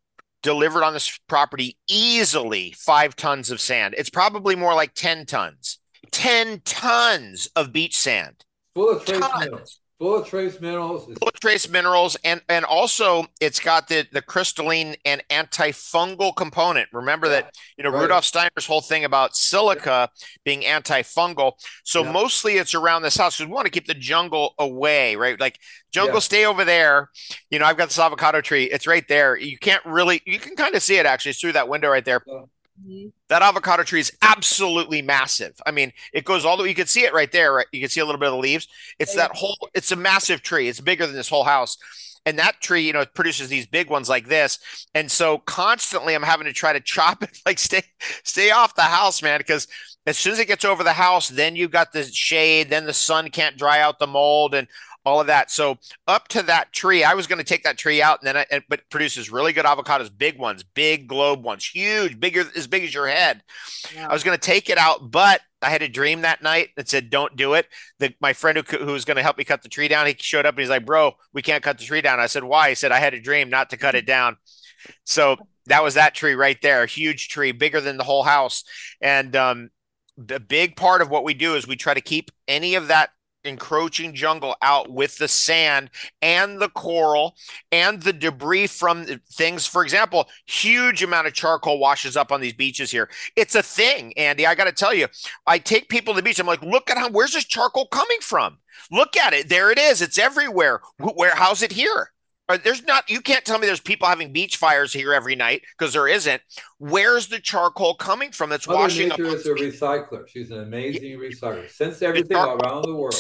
delivered on this property easily five tons of sand. It's probably more like ten tons. Ten tons of beach sand. Full of trace minerals full of trace minerals. Full of trace minerals, and and also it's got the the crystalline and antifungal component. Remember yeah, that you know right. Rudolf Steiner's whole thing about silica being antifungal. So yeah. mostly it's around this house because we want to keep the jungle away, right? Like jungle, yeah. stay over there. You know, I've got this avocado tree. It's right there. You can't really, you can kind of see it actually it's through that window right there. Mm-hmm. That avocado tree is absolutely massive. I mean, it goes all the way. You can see it right there. Right? You can see a little bit of the leaves. It's that whole. It's a massive tree. It's bigger than this whole house. And that tree, you know, produces these big ones like this. And so constantly, I'm having to try to chop it. Like stay, stay off the house, man, because as soon as it gets over the house, then you've got the shade. Then the sun can't dry out the mold, and all of that. So up to that tree, I was going to take that tree out, and then it, but produces really good avocados, big ones, big globe ones, huge, bigger as big as your head. Yeah. I was going to take it out, but I had a dream that night that said, "Don't do it." The, my friend who, who was going to help me cut the tree down, he showed up and he's like, "Bro, we can't cut the tree down." I said, "Why?" He said, "I had a dream not to cut it down." So that was that tree right there, a huge tree, bigger than the whole house, and um, the big part of what we do is we try to keep any of that encroaching jungle out with the sand and the coral and the debris from things. For example huge amount of charcoal washes up on these beaches here. It's a thing andy. I got to tell you i take people to the beach. I'm like look at how where's this charcoal coming from? Look at it. There it is. It's everywhere. Where how's it here there's not you can't tell me there's people having beach fires here every night because there isn't where's the charcoal coming from that's Mother washing nature up is a recycler she's an amazing recycler since everything around the world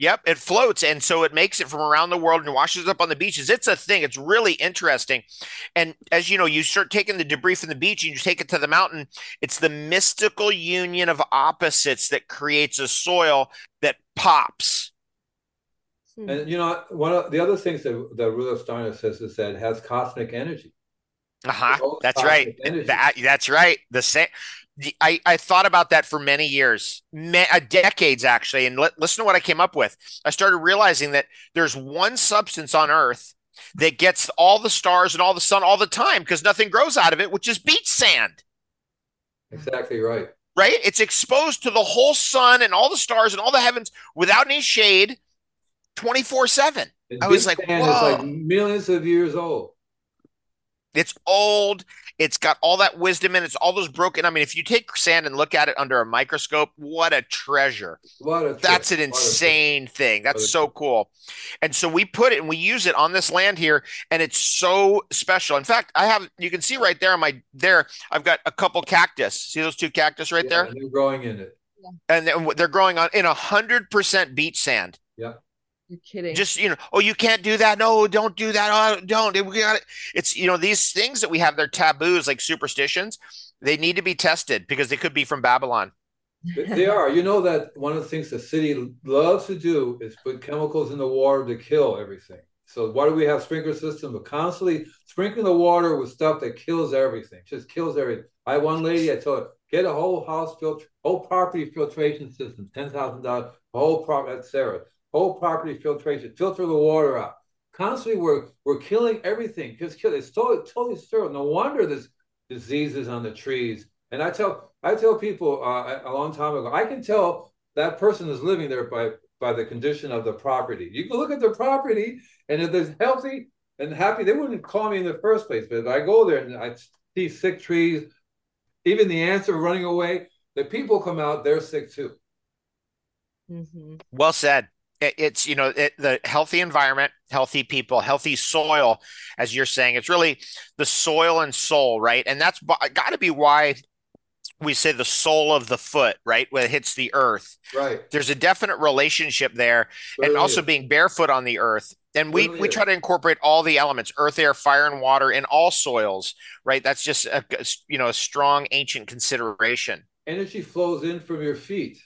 Yep, it floats, and so it makes it from around the world and washes up on the beaches. It's a thing. It's really interesting. And as you know, you start taking the debris from the beach and you take it to the mountain. It's the mystical union of opposites that creates a soil that pops. And you know, one of the other things that, that Rudolf Steiner says is that it has cosmic energy. Uh-huh. That's right. That, that's right. The same I, I thought about that for many years, me, uh, decades actually. And li- listen to what I came up with. I started realizing that there's one substance on Earth that gets all the stars and all the sun all the time because nothing grows out of it, which is beach sand. Exactly right. Right? It's exposed to the whole sun and all the stars and all the heavens without any shade 24 7. I was like, Whoa. like millions of years old. It's old. It's got all that wisdom in it. It's all those broken. I mean, if you take sand and look at it under a microscope, what a treasure. What a That's an insane thing. That's so cool. And so we put it and we use it on this land here, and it's so special. In fact, I have you can see right there on my there, I've got a couple cactus. See those two cactus right yeah, there? They're growing in it. And they're growing on in a hundred percent beach sand. Yeah. You're kidding. Just you know, oh, you can't do that. No, don't do that. Oh, don't. We got it. It's you know these things that we have. They're taboos, like superstitions. They need to be tested because they could be from Babylon. they are. You know that one of the things the city loves to do is put chemicals in the water to kill everything. So why do we have sprinkler system? But constantly sprinkling the water with stuff that kills everything, just kills everything. I had one lady, I told her, get a whole house filter, whole property filtration system, ten thousand dollars, whole property. That's Sarah whole property filtration, filter the water out. Constantly, we're we're killing everything. Just kill. It's totally totally sterile. No wonder there's diseases on the trees. And I tell I tell people uh, a long time ago, I can tell that person is living there by by the condition of the property. You can look at the property, and if they're healthy and happy, they wouldn't call me in the first place. But if I go there and I see sick trees, even the ants are running away, the people come out, they're sick too. Mm-hmm. Well said it's you know it, the healthy environment healthy people healthy soil as you're saying. It's really the soil and soul right? And that's got to be why we say the sole of the foot right? When it hits the earth. Right. There's a definite relationship there and also being barefoot on the earth. And we we try to incorporate all the elements earth air fire and water in all soils right? That's just a you know a strong ancient consideration. Energy flows in from your feet.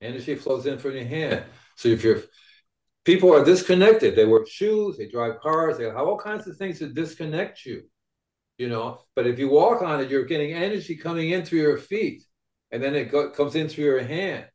Energy flows in from your hand so if you're people are disconnected, they wear shoes, they drive cars, they have all kinds of things to disconnect you. You know, but if you walk on it, you're getting energy coming in through your feet, and then it go, comes in through your hand.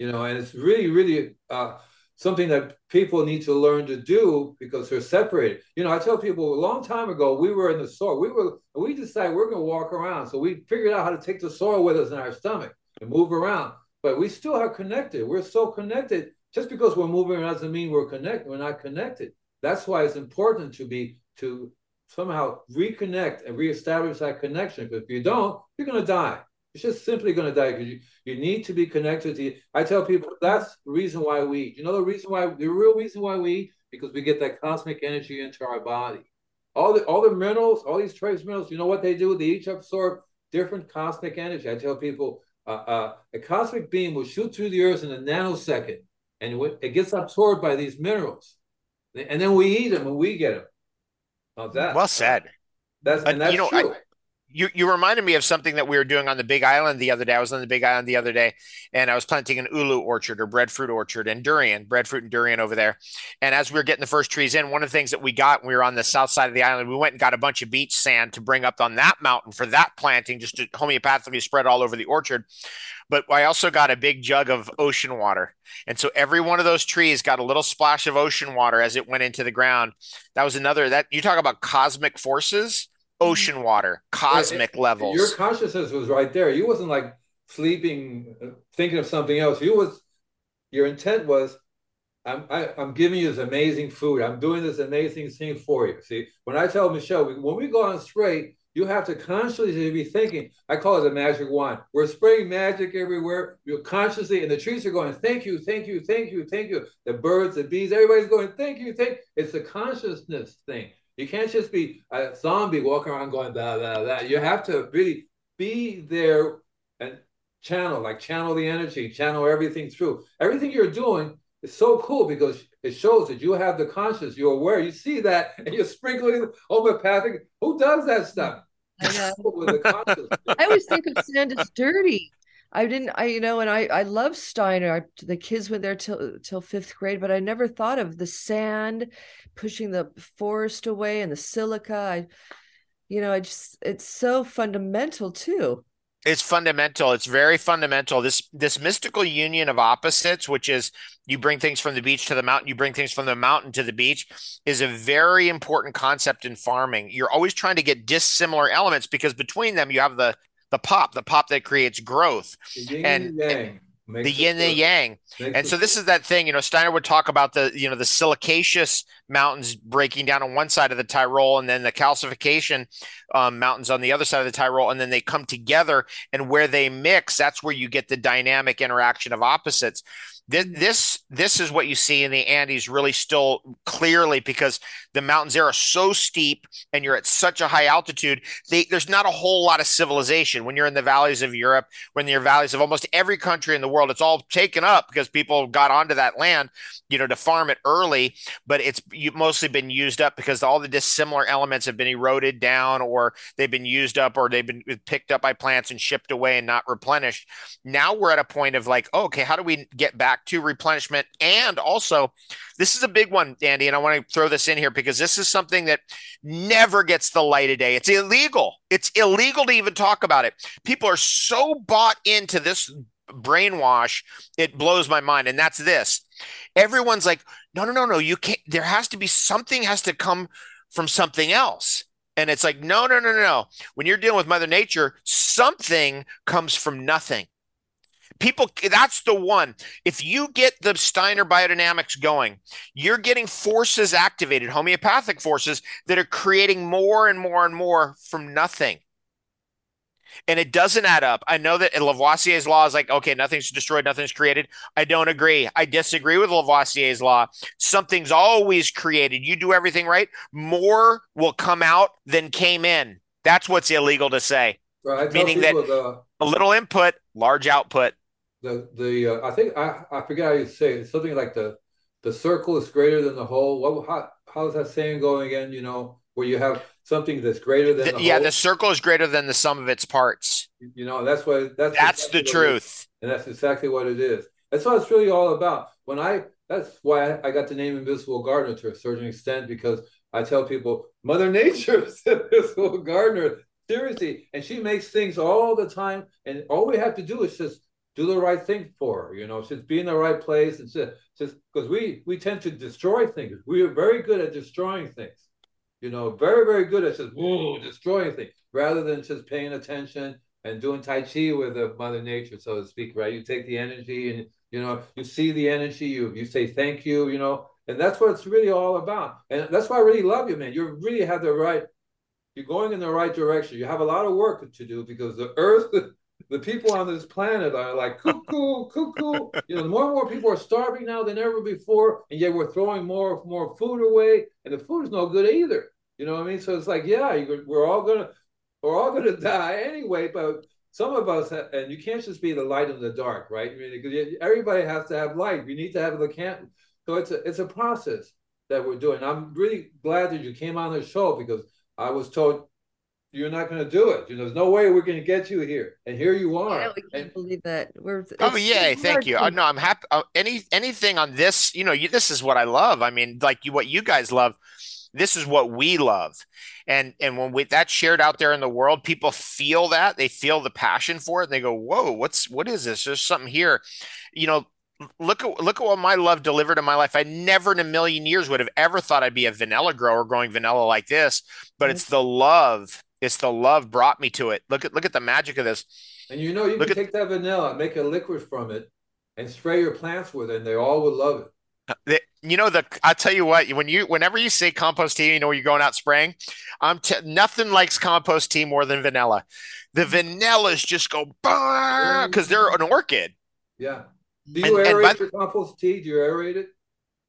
You know, and it's really, really uh, something that people need to learn to do because they're separated. You know, I tell people a long time ago we were in the soil. We were we decided we're going to walk around, so we figured out how to take the soil with us in our stomach and move around. But we still are connected. We're so connected just because we're moving doesn't mean we're connected. We're not connected. That's why it's important to be to somehow reconnect and reestablish that connection. Because if you don't, you're going to die. You're just simply going to die because you, you need to be connected to. I tell people that's the reason why we eat. You know the reason why the real reason why we eat because we get that cosmic energy into our body. All the all the minerals, all these trace minerals. You know what they do? They each absorb different cosmic energy. I tell people uh, uh, a cosmic beam will shoot through the earth in a nanosecond and it gets absorbed by these minerals, and then we eat them and we get them. How's that? Well said. That's and that's you know, true. I, you you reminded me of something that we were doing on the Big Island the other day. I was on the Big Island the other day, and I was planting an ulu orchard or breadfruit orchard and durian, breadfruit and durian over there. And as we were getting the first trees in, one of the things that we got we were on the south side of the island, we went and got a bunch of beach sand to bring up on that mountain for that planting, just to homeopathically spread all over the orchard. But I also got a big jug of ocean water, and so every one of those trees got a little splash of ocean water as it went into the ground. That was another that you talk about cosmic forces ocean water, cosmic it, levels. Your consciousness was right there. You wasn't like sleeping, uh, thinking of something else. You was your intent was, I'm I, am i am giving you this amazing food. I'm doing this amazing thing for you. See, when I tell Michelle, when we go on straight, you have to consciously be thinking. I call it a magic wand. We're spraying magic everywhere. You're consciously, and the trees are going, thank you, thank you, thank you, thank you. The birds, the bees, everybody's going, thank you, thank. It's the consciousness thing. You can't just be a zombie walking around going da da da. You have to really be there and channel, like channel the energy, channel everything through. Everything you're doing is so cool because it shows that you have the conscience, you're aware, you see that, and you're sprinkling homeopathic. Who does that stuff? I, I always think of sand as dirty. I didn't, I you know, and I I love Steiner. I, the kids went there till till fifth grade, but I never thought of the sand pushing the forest away and the silica. I, you know, I just it's so fundamental too. It's fundamental. It's very fundamental. This this mystical union of opposites, which is you bring things from the beach to the mountain, you bring things from the mountain to the beach, is a very important concept in farming. You're always trying to get dissimilar elements because between them you have the the pop, the pop that creates growth. and, and the yin and the yang. and so this is that thing, you know, Steiner would talk about the, you know, the silicaceous mountains breaking down on one side of the Tyrol and then the calcification um, mountains on the other side of the Tyrol. And then they come together and where they mix, that's where you get the dynamic interaction of opposites. This, this this is what you see in the Andes really still clearly because the mountains there are so steep and you're at such a high altitude. They, there's not a whole lot of civilization when you're in the valleys of Europe, when you're valleys of almost every country in the world. It's all taken up because people got onto that land, you know, to farm it early. But it's mostly been used up because all the dissimilar elements have been eroded down, or they've been used up, or they've been picked up by plants and shipped away and not replenished. Now we're at a point of like, oh, okay, how do we get back to replenishment. And also, this is a big one, Andy, and I want to throw this in here because this is something that never gets the light of day. It's illegal. It's illegal to even talk about it. People are so bought into this brainwash, it blows my mind. And that's this. Everyone's like, no, no, no, no, you can't. There has to be something has to come from something else. And it's like, no, no, no, no, no. When you're dealing with Mother Nature, something comes from nothing people that's the one if you get the steiner biodynamics going you're getting forces activated homeopathic forces that are creating more and more and more from nothing and it doesn't add up. I know that Lavoisier's law is like, okay, nothing's destroyed, nothing's created. I don't agree. I disagree with Lavoisier's law. Something's always created. You do everything right, more will come out than came in. That's what's illegal to say. Meaning that the, a little input, large output the the uh, I think I I forget how you say it. It's something like the the circle is greater than the whole. What how how's that saying going again? You know, where you have something that's greater than the, the yeah, whole? the circle is greater than the sum of its parts. You know, that's what that's that's exactly the truth, and that's exactly what it is. That's what it's really all about. When I that's why I got the name Invisible Gardener to a certain extent because I tell people Mother Nature is Invisible Gardener seriously, and she makes things all the time, and all we have to do is just do the right thing for her, you know, just be in the right place and just because we we tend to destroy things. We are very good at destroying things, you know, very, very good at just whoa, destroying things rather than just paying attention and doing Tai Chi with the mother nature, so to speak, right? You take the energy and you know, you see the energy, you you say thank you, you know, and that's what it's really all about. And that's why I really love you, man. You really have the right, you're going in the right direction. You have a lot of work to do because the earth the people on this planet are like cuckoo, cuckoo. You know, more and more people are starving now than ever before, and yet we're throwing more more food away, and the food is no good either. You know what I mean? So it's like, yeah, we're all gonna we're all gonna die anyway, but some of us, have, and you can't just be the light in the dark, right? I mean, everybody has to have light. We need to have the can. So it's a it's a process that we're doing. I'm really glad that you came on the show because I was told you're not going to do it. You know, there's no way we're going to get you here, and here you are. Yeah, we can't and, believe that. We're oh yay, thank you. To... Uh, no, I'm happy. Uh, any anything on this, you know, you, this is what I love. I mean, like you, what you guys love. This is what we love, and and when we that's shared out there in the world, people feel that they feel the passion for it. And they go, "Whoa, what's what is this? There's something here." You know, look at look at what my love delivered in my life. I never in a million years would have ever thought I'd be a vanilla grower growing vanilla like this, but it's the love it's the love brought me to it. Look at look at the magic of this. And you know, you look can at, take that vanilla, make a liquid from it, and spray your plants with it, and they all would love it. Uh, the, you know the I tell you what when you whenever you say compost tea, you know you're going out spraying. I'm t- nothing likes compost tea more than vanilla. The vanillas just go because they're an orchid. Yeah. Do you and, aerate and by, your compost tea? Do you aerate it?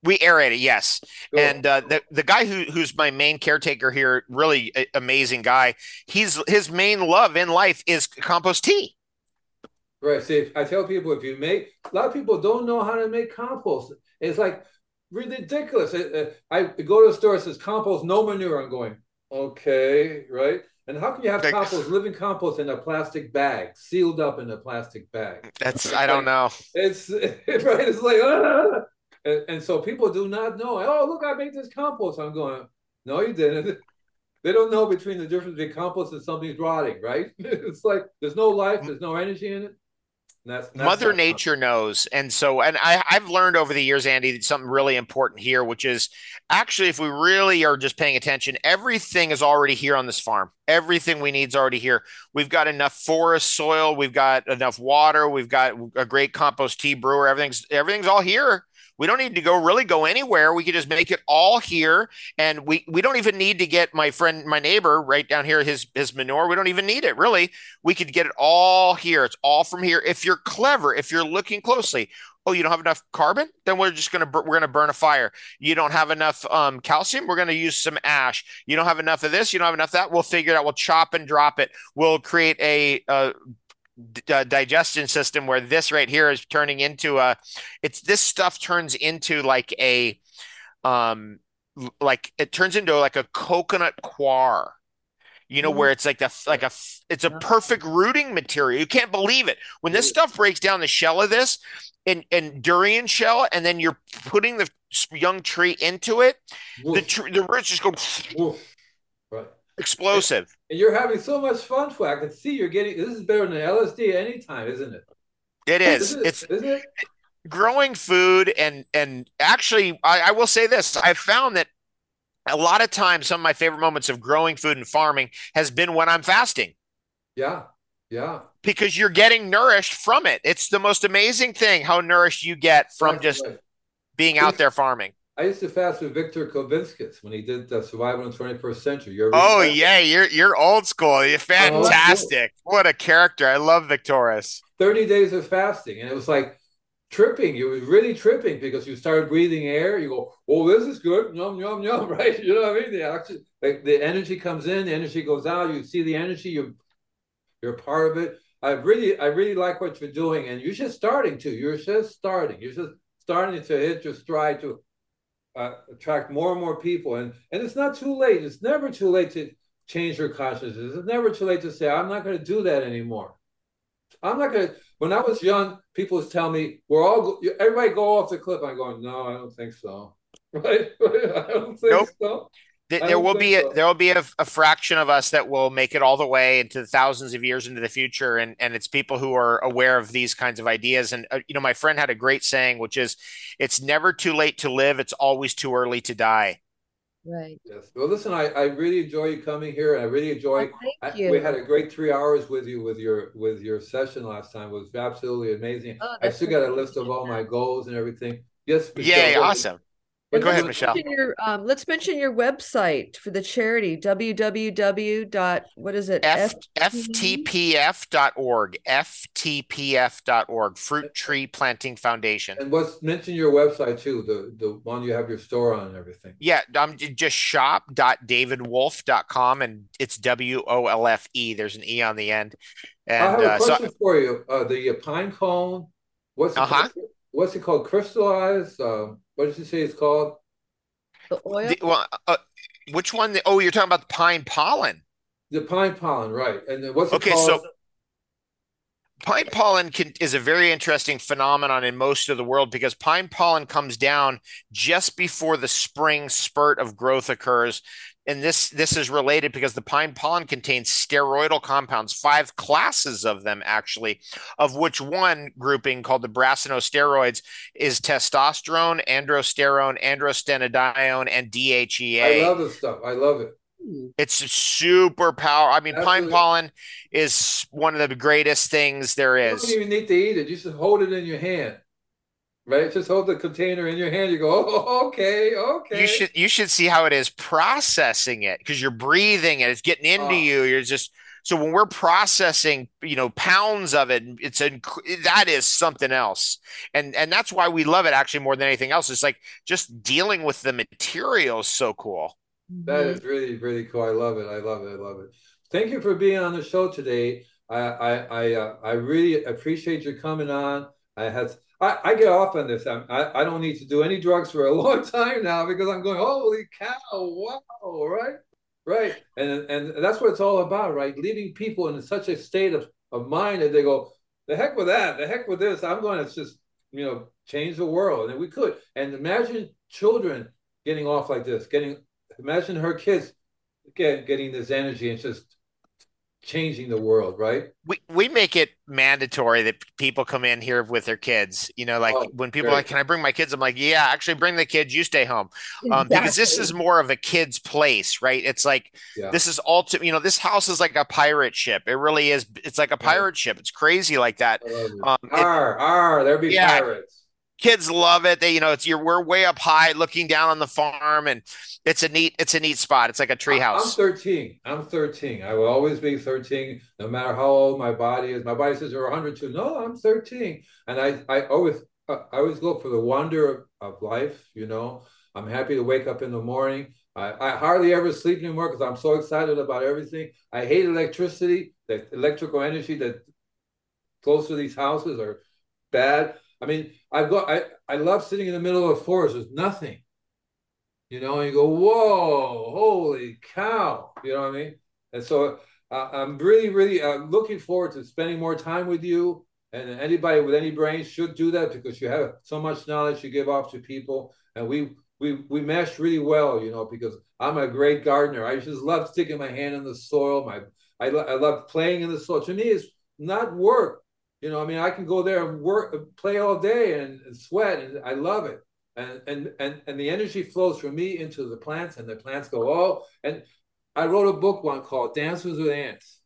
We aerate it, yes. Cool. And uh, the the guy who who's my main caretaker here, really amazing guy. He's his main love in life is compost tea. Right. See, I tell people if you make a lot of people don't know how to make compost. It's like ridiculous. I go to the store, it says compost, no manure. I'm going, okay, right? And how can you have compost, living compost in a plastic bag, sealed up in a plastic bag? That's I don't know. It's right. It's like, ah! And, and so people do not know. Oh, look, I made this compost. I'm going, no, you didn't. They don't know between the difference between compost and something's rotting, right? it's like there's no life, there's no energy in it. That's, that's Mother Nature knows. And so, and I, I've learned over the years, Andy, something really important here, which is actually, if we really are just paying attention, everything is already here on this farm. Everything we need is already here. We've got enough forest soil, we've got enough water, we've got a great compost tea brewer. Everything's everything's all here. We don't need to go really go anywhere. We can just make it all here, and we we don't even need to get my friend, my neighbor, right down here his his manure. We don't even need it really. We could get it all here. It's all from here. If you're clever, if you're looking closely, oh you don't have enough carbon then we're just going to we're going to burn a fire you don't have enough um, calcium we're going to use some ash you don't have enough of this you don't have enough that we'll figure it out we'll chop and drop it we'll create a, a uh, digestion system where this right here is turning into a it's this stuff turns into like a um like it turns into like a coconut coir you know mm-hmm. where it's like a like a it's a perfect rooting material you can't believe it when this stuff breaks down the shell of this and and durian shell and then you're putting the young tree into it Woof. the tr- the roots just go Woof. Explosive. And you're having so much fun, for I can see you're getting this is better than LSD anytime, isn't it? It is. it? It's is it? growing food and and actually I, I will say this. I've found that a lot of times some of my favorite moments of growing food and farming has been when I'm fasting. Yeah. Yeah. Because you're getting nourished from it. It's the most amazing thing how nourished you get from just right. being out there farming. I used to fast with Victor Kulvinskas when he did the Survival in the 21st Century. oh yeah, you're you're old school. You're oh, fantastic. Oh, what a character! I love Victoris. Thirty days of fasting, and it was like tripping. You was really tripping because you started breathing air. You go, "Oh, this is good." Yum yum yum. Right? You know what I mean? The oxygen, like the energy comes in, the energy goes out. You see the energy. You you're part of it. I really I really like what you're doing, and you're just starting to. You're just starting. You're just starting to hit your stride to uh, attract more and more people. And and it's not too late. It's never too late to change your consciousness. It's never too late to say, I'm not going to do that anymore. I'm not going to. When I was young, people would tell me, "We're all everybody go off the cliff." I'm going, "No, I don't think so." Right? I don't think nope. so there will be a, there will be a, a, fraction of us that will make it all the way into thousands of years into the future and and it's people who are aware of these kinds of ideas. And uh, you know my friend had a great saying which is it's never too late to live it's always too early to die. Right. Yes. Well listen i i really enjoy you coming here and i really enjoy oh, thank you. I, we had a great three hours with you with your with your session last time. It was absolutely amazing. Oh, i still got a list of all my goals and everything. Yes Michelle, yay awesome go ahead, Michelle. Your, um, let's mention your website for the charity www. dot what is it? F- FTPF.org. FTPF.org. Fruit Tree Planting Foundation. And let's mention your website too, the, the one you have your store on and everything. Yeah, I'm just shop.davidwolfe.com and it's W O L F E. There's an E on the end. And I have a uh, question so, for you. Uh, the pine cone, what's it, uh-huh. called? what's it called? Crystallized? Um, what did you say it's called? The oil. The, well, uh, which one? Oh, you're talking about the pine pollen. The pine pollen, right? And what's okay? Called? So pine pollen can, is a very interesting phenomenon in most of the world because pine pollen comes down just before the spring spurt of growth occurs and this this is related because the pine pollen contains steroidal compounds five classes of them actually of which one grouping called the brassinosteroids is testosterone androsterone androstenedione and dhea i love this stuff i love it it's super power. I mean, Absolutely. pine pollen is one of the greatest things there is. You don't even need to eat it. You just hold it in your hand right? Just hold the container in your hand. You go, oh, okay, okay. You should you should see how it is processing it because you're breathing it. It's getting into oh. you. You're just so when we're processing, you know, pounds of it, it's a that is something else, and and that's why we love it actually more than anything else. It's like just dealing with the material is so cool. That is really really cool. I love it. I love it. I love it. Thank you for being on the show today. I I I, uh, I really appreciate you coming on. I had I, I get off on this. I, I I don't need to do any drugs for a long time now because I'm going. Holy cow! Wow! Right, right. And and that's what it's all about, right? Leaving people in such a state of of mind that they go, the heck with that, the heck with this. I'm going to just you know change the world, and we could. And imagine children getting off like this, getting imagine her kids get, getting this energy and just changing the world, right? We we make it mandatory that people come in here with their kids. You know, like oh, when people are like, "Can I bring my kids?" I'm like, "Yeah, actually, bring the kids. You stay home," um, because this is more of a kid's place, right? It's like yeah. this is ultimate. You know, this house is like a pirate ship. It really is. It's like a pirate yeah. ship. It's crazy like that. Um, ar, ar, there be yeah, pirates kids love it. They, you know, it's you're we're way up high looking down on the farm, and it's a neat it's a neat spot. It's like a treehouse. I'm 13. I'm 13. I will always be 13, no matter how old my body is. My body says you're 102. No, I'm 13, and I I always I always go for the wonder of life. You know, I'm happy to wake up in the morning. I, I hardly ever sleep anymore because I'm so excited about everything. I hate electricity, the electrical energy that flows through these houses are bad. I mean, I've got I, I love sitting in the middle of a forest. with nothing. You know, and you go, whoa, holy cow. You know what I mean? And so uh, I'm really, really uh, looking forward to spending more time with you. And anybody with any brains should do that because you have so much knowledge you give off to people. And we we we mesh really well, you know, because I'm a great gardener. I just love sticking my hand in the soil. My I, I love playing in the soil. To me, it's not work. You know, I mean, I can go there and work, play all day and, and sweat, and I love it. And, and and and the energy flows from me into the plants, and the plants go, oh. And I wrote a book one called Dances with Ants.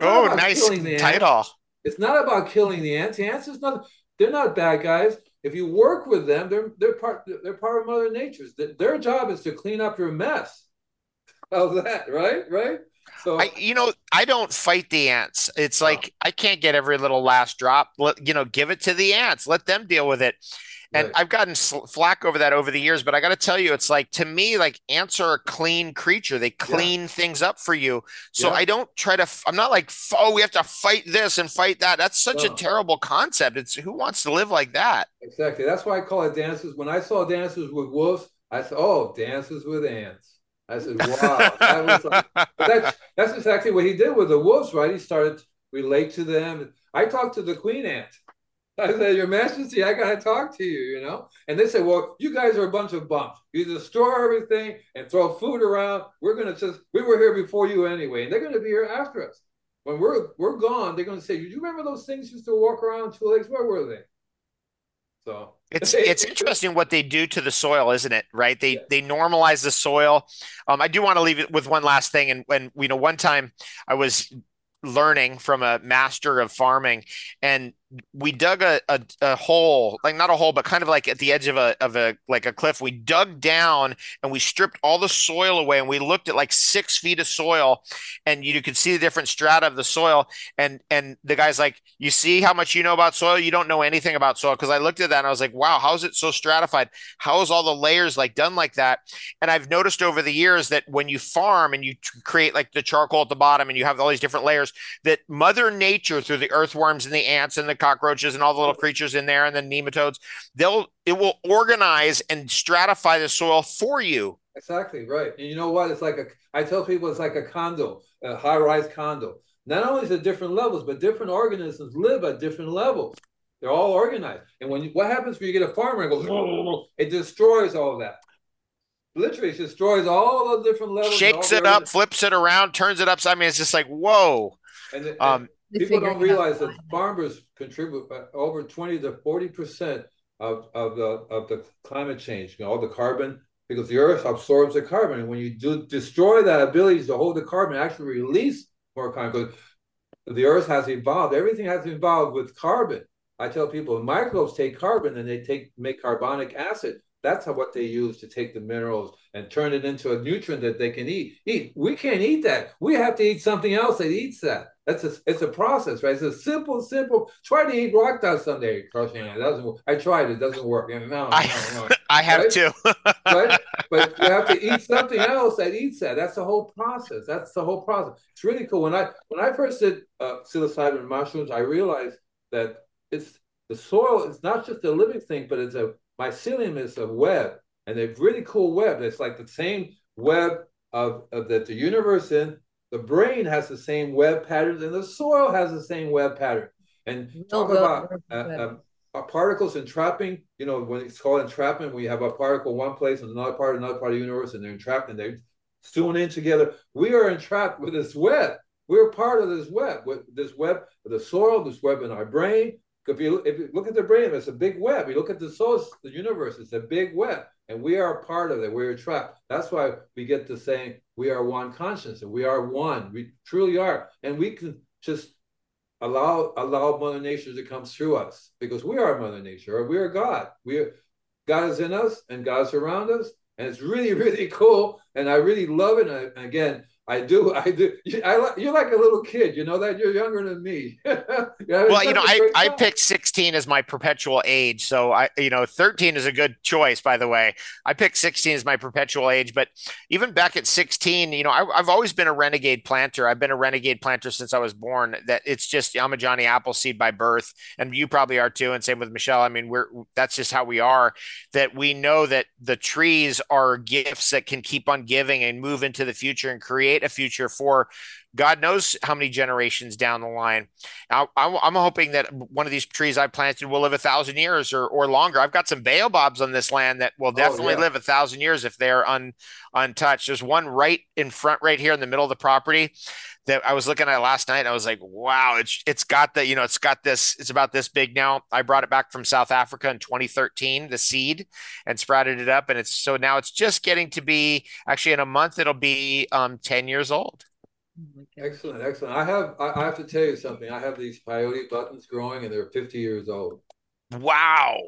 Oh, nice title. Ants. It's not about killing the ants. The ants is not. They're not bad guys. If you work with them, they're they're part they're part of Mother Nature's. Their job is to clean up your mess. How's that? Right? Right? So I, you know, I don't fight the ants. It's like I can't get every little last drop. Let, you know, give it to the ants. Let them deal with it. And right. I've gotten flack over that over the years, but I got to tell you, it's like to me, like ants are a clean creature. They clean yeah. things up for you. So yeah. I don't try to. I'm not like, oh, we have to fight this and fight that. That's such no. a terrible concept. It's who wants to live like that? Exactly. That's why I call it dances. When I saw dances with wolves, I said, oh, dances with ants. I said, wow. like, that's, that's exactly what he did with the wolves, right? He started to relate to them. I talked to the queen ant. I said, Your Majesty, I got to talk to you, you know? And they said, Well, you guys are a bunch of bumps. You destroy everything and throw food around. We're going to just, we were here before you anyway, and they're going to be here after us. When we're we're gone, they're going to say, You remember those things used to walk around two legs? Where were they? So it's it's interesting what they do to the soil, isn't it? Right? They they normalize the soil. Um, I do want to leave it with one last thing, and when you know, one time I was learning from a master of farming and we dug a, a, a, hole like not a hole but kind of like at the edge of a of a like a cliff. We dug down and we stripped all the soil away and we looked at like six feet of soil and you could see the different strata of the soil. And and the guy's like you see how much you know about soil? You don't know anything about soil. Because i looked at that and i was like wow how is it so stratified? How is all the layers like done like that? And i've noticed over the years that when you farm and you create like the charcoal at the bottom and you have all these different layers that mother nature through the earthworms and the ants and the cockroaches and all the little creatures in there and the nematodes they'll it will organize and stratify the soil for you. Exactly right. And you know what? It's like a i tell people it's like a condo a high-rise condo. Not only is it different levels but different organisms live at different levels. They're all organized. And when you, what happens when you get a farmer and goes it destroys all that. Literally it destroys all the different levels shakes it up flips it around turns it upside i mean it's just like whoa. And, the, um, people don't realize that farmers contribute over 20 to 40 percent of, of the of the climate change, you know, all the carbon, because the earth absorbs the carbon. And when you do destroy that ability to hold the carbon, actually release more carbon, because the earth has evolved. Everything has evolved with carbon. I tell people microbes take carbon and they take make carbonic acid. That's how what they use to take the minerals and turn it into a nutrient that they can eat. Eat. We can't eat that. We have to eat something else that eats that. That's a, it's a process, right? It's a simple, simple. Try to eat rock dust someday, crushing it doesn't. Work. I tried. It doesn't work. No, no, I, no. I have right? too. right? But you have to eat something else that eats that. That's the whole process. That's the whole process. It's really cool. When I when I first did uh, psilocybin mushrooms, I realized that it's the soil. It's not just a living thing, but it's a mycelium is a web, and a really cool web. It's like the same web of, of that the universe in. The brain has the same web patterns, and the soil has the same web pattern. And talk about uh, uh, particles entrapping. You know, when it's called entrapment, we have a particle one place and another part, another part of the universe, and they're entrapped and they're stewing in together. We are entrapped with this web. We're part of this web, with this web of the soil, this web in our brain, if you, if you look at the brain, it's a big web. You look at the source, the universe, it's a big web, and we are a part of it. We're trapped. That's why we get to saying we are one conscience, and we are one. We truly are, and we can just allow allow Mother Nature to come through us because we are Mother Nature, or we are God. We are God is in us, and God is around us, and it's really really cool. And I really love it. And again, I do. I do. I, you're like a little kid. You know that you're younger than me. yeah, well, you know, I, I picked 16 as my perpetual age. So I, you know, 13 is a good choice, by the way. I picked 16 as my perpetual age. But even back at 16, you know, I, have always been a renegade planter. I've been a renegade planter since I was born. That it's just I'm a Johnny Appleseed by birth, and you probably are too. And same with Michelle. I mean, we're that's just how we are. That we know that the trees are gifts that can keep on giving and move into the future and create create a future for God knows how many generations down the line. Now I, am hoping that one of these trees I planted will live a thousand years or, or longer. I've got some baobabs on this land that will oh, definitely oh, yeah. live a thousand years if they're un, untouched. There's one right in front, right here in the middle of the property that I was looking at last night. I was like, wow, it's it's got the, you know, it's got this, it's about this big now. I brought it back from South Africa in 2013, the seed, and sprouted it up. And it's so now it's just getting to be actually in a month, it'll be um 10 years old. Oh excellent, excellent. I have I, I have to tell you something. I have these peyote buttons growing and they're 50 years old. Wow.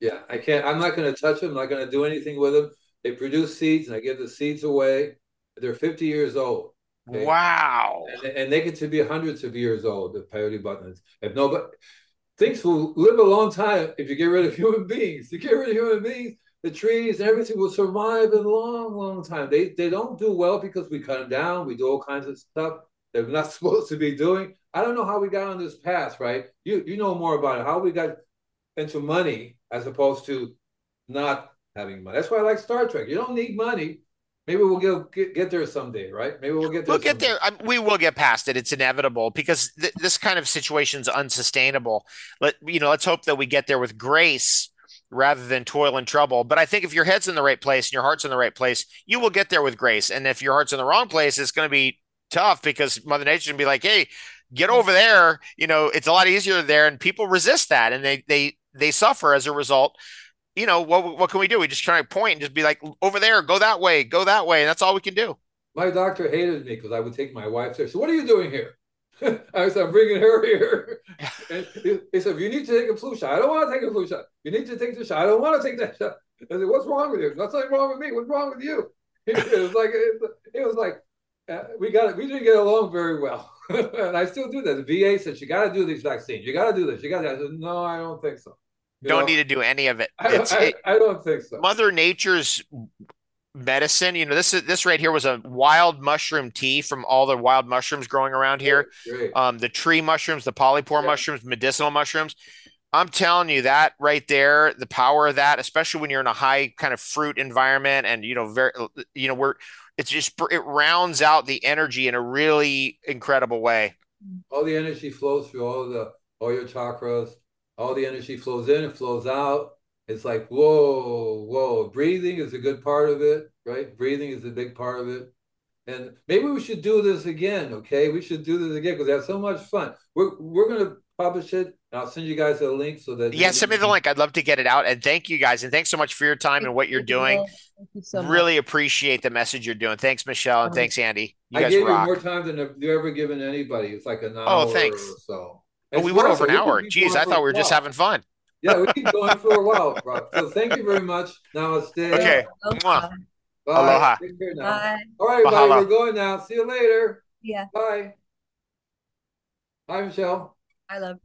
Yeah, I can't I'm not gonna touch them, I'm not gonna do anything with them. They produce seeds and I give the seeds away. They're 50 years old. Okay? Wow. And, and, they get to be hundreds of years old, the peyote buttons. If nobody things will live a long time if you get rid of human beings. You get rid of human beings, the trees and everything will survive in a long, long time. They they don't do well because we cut them down, we do all kinds of stuff they're not supposed to be doing. I don't know how we got on this path, right? You you know more about it. How we got into money as opposed to not having money. That's why I like Star Trek. You don't need money. Maybe we'll get, get, get there someday, right? Maybe we'll get there. We'll get there. I mean, we will get past it. It's inevitable because th- this kind of situation is unsustainable. Let you know. Let's hope that we get there with grace rather than toil and trouble. But I think if your head's in the right place and your heart's in the right place, you will get there with grace. And if your heart's in the wrong place, it's going to be tough because Mother Nature's going to be like, "Hey, get over there." You know, it's a lot easier there, and people resist that, and they they they suffer as a result you know, what what can we do? We just try to point and just be like, over there, go that way, go that way, and that's all we can do. My doctor hated me because I would take my wife there. So what are you doing here? I said, I'm bringing her here. and he, he, said, you need to take a flu shot. I don't want to take a flu shot. You need to take the shot. I don't want to take that shot. I said, what's wrong with you? Nothing wrong with me. What's wrong with you? It was like, it, it was like, uh, we got it. we didn't get along very well. and I still do that. The VA said, you got to do these vaccines. You got to do this. You got to. I said, no, I don't think so. You don't know? need to do any of it. I, I, it, I don't think so. Mother Nature's medicine. You know, this is this right here was a wild mushroom tea from all the wild mushrooms growing around here. Um, the tree mushrooms, the polypore yeah. mushrooms, medicinal mushrooms. I'm telling you that right there, the power of that, especially when you're in a high kind of fruit environment, and you know, very, you know, we're it's just it rounds out the energy in a really incredible way. All the energy flows through all the all your chakras, all the energy flows in, it flows out. It's like, whoa, whoa. Breathing is a good part of it, right? Breathing is a big part of it. And maybe we should do this again, okay? We should do this again because we have so much fun. We're, we're going to publish it. And I'll send you guys a link so that. Yeah, send me the link. I'd love to get it out. And thank you guys. And thanks so much for your time and what you're doing. You so really appreciate the message you're doing. Thanks, Michelle. And thanks, Andy. You I gave rock. you more time than you ever given anybody. It's like an oh, hour oh, thanks. so. Oh, we went over an hour. Jeez, I thought we were just having fun. Yeah, we keep going for a while, Rob. So thank you very much. Namaste. Okay. Aloha. Bye. Aloha. Take care now. Bye. All right, everybody, Mahalo. we're going now. See you later. Yeah, Bye. Bye, Michelle. I love.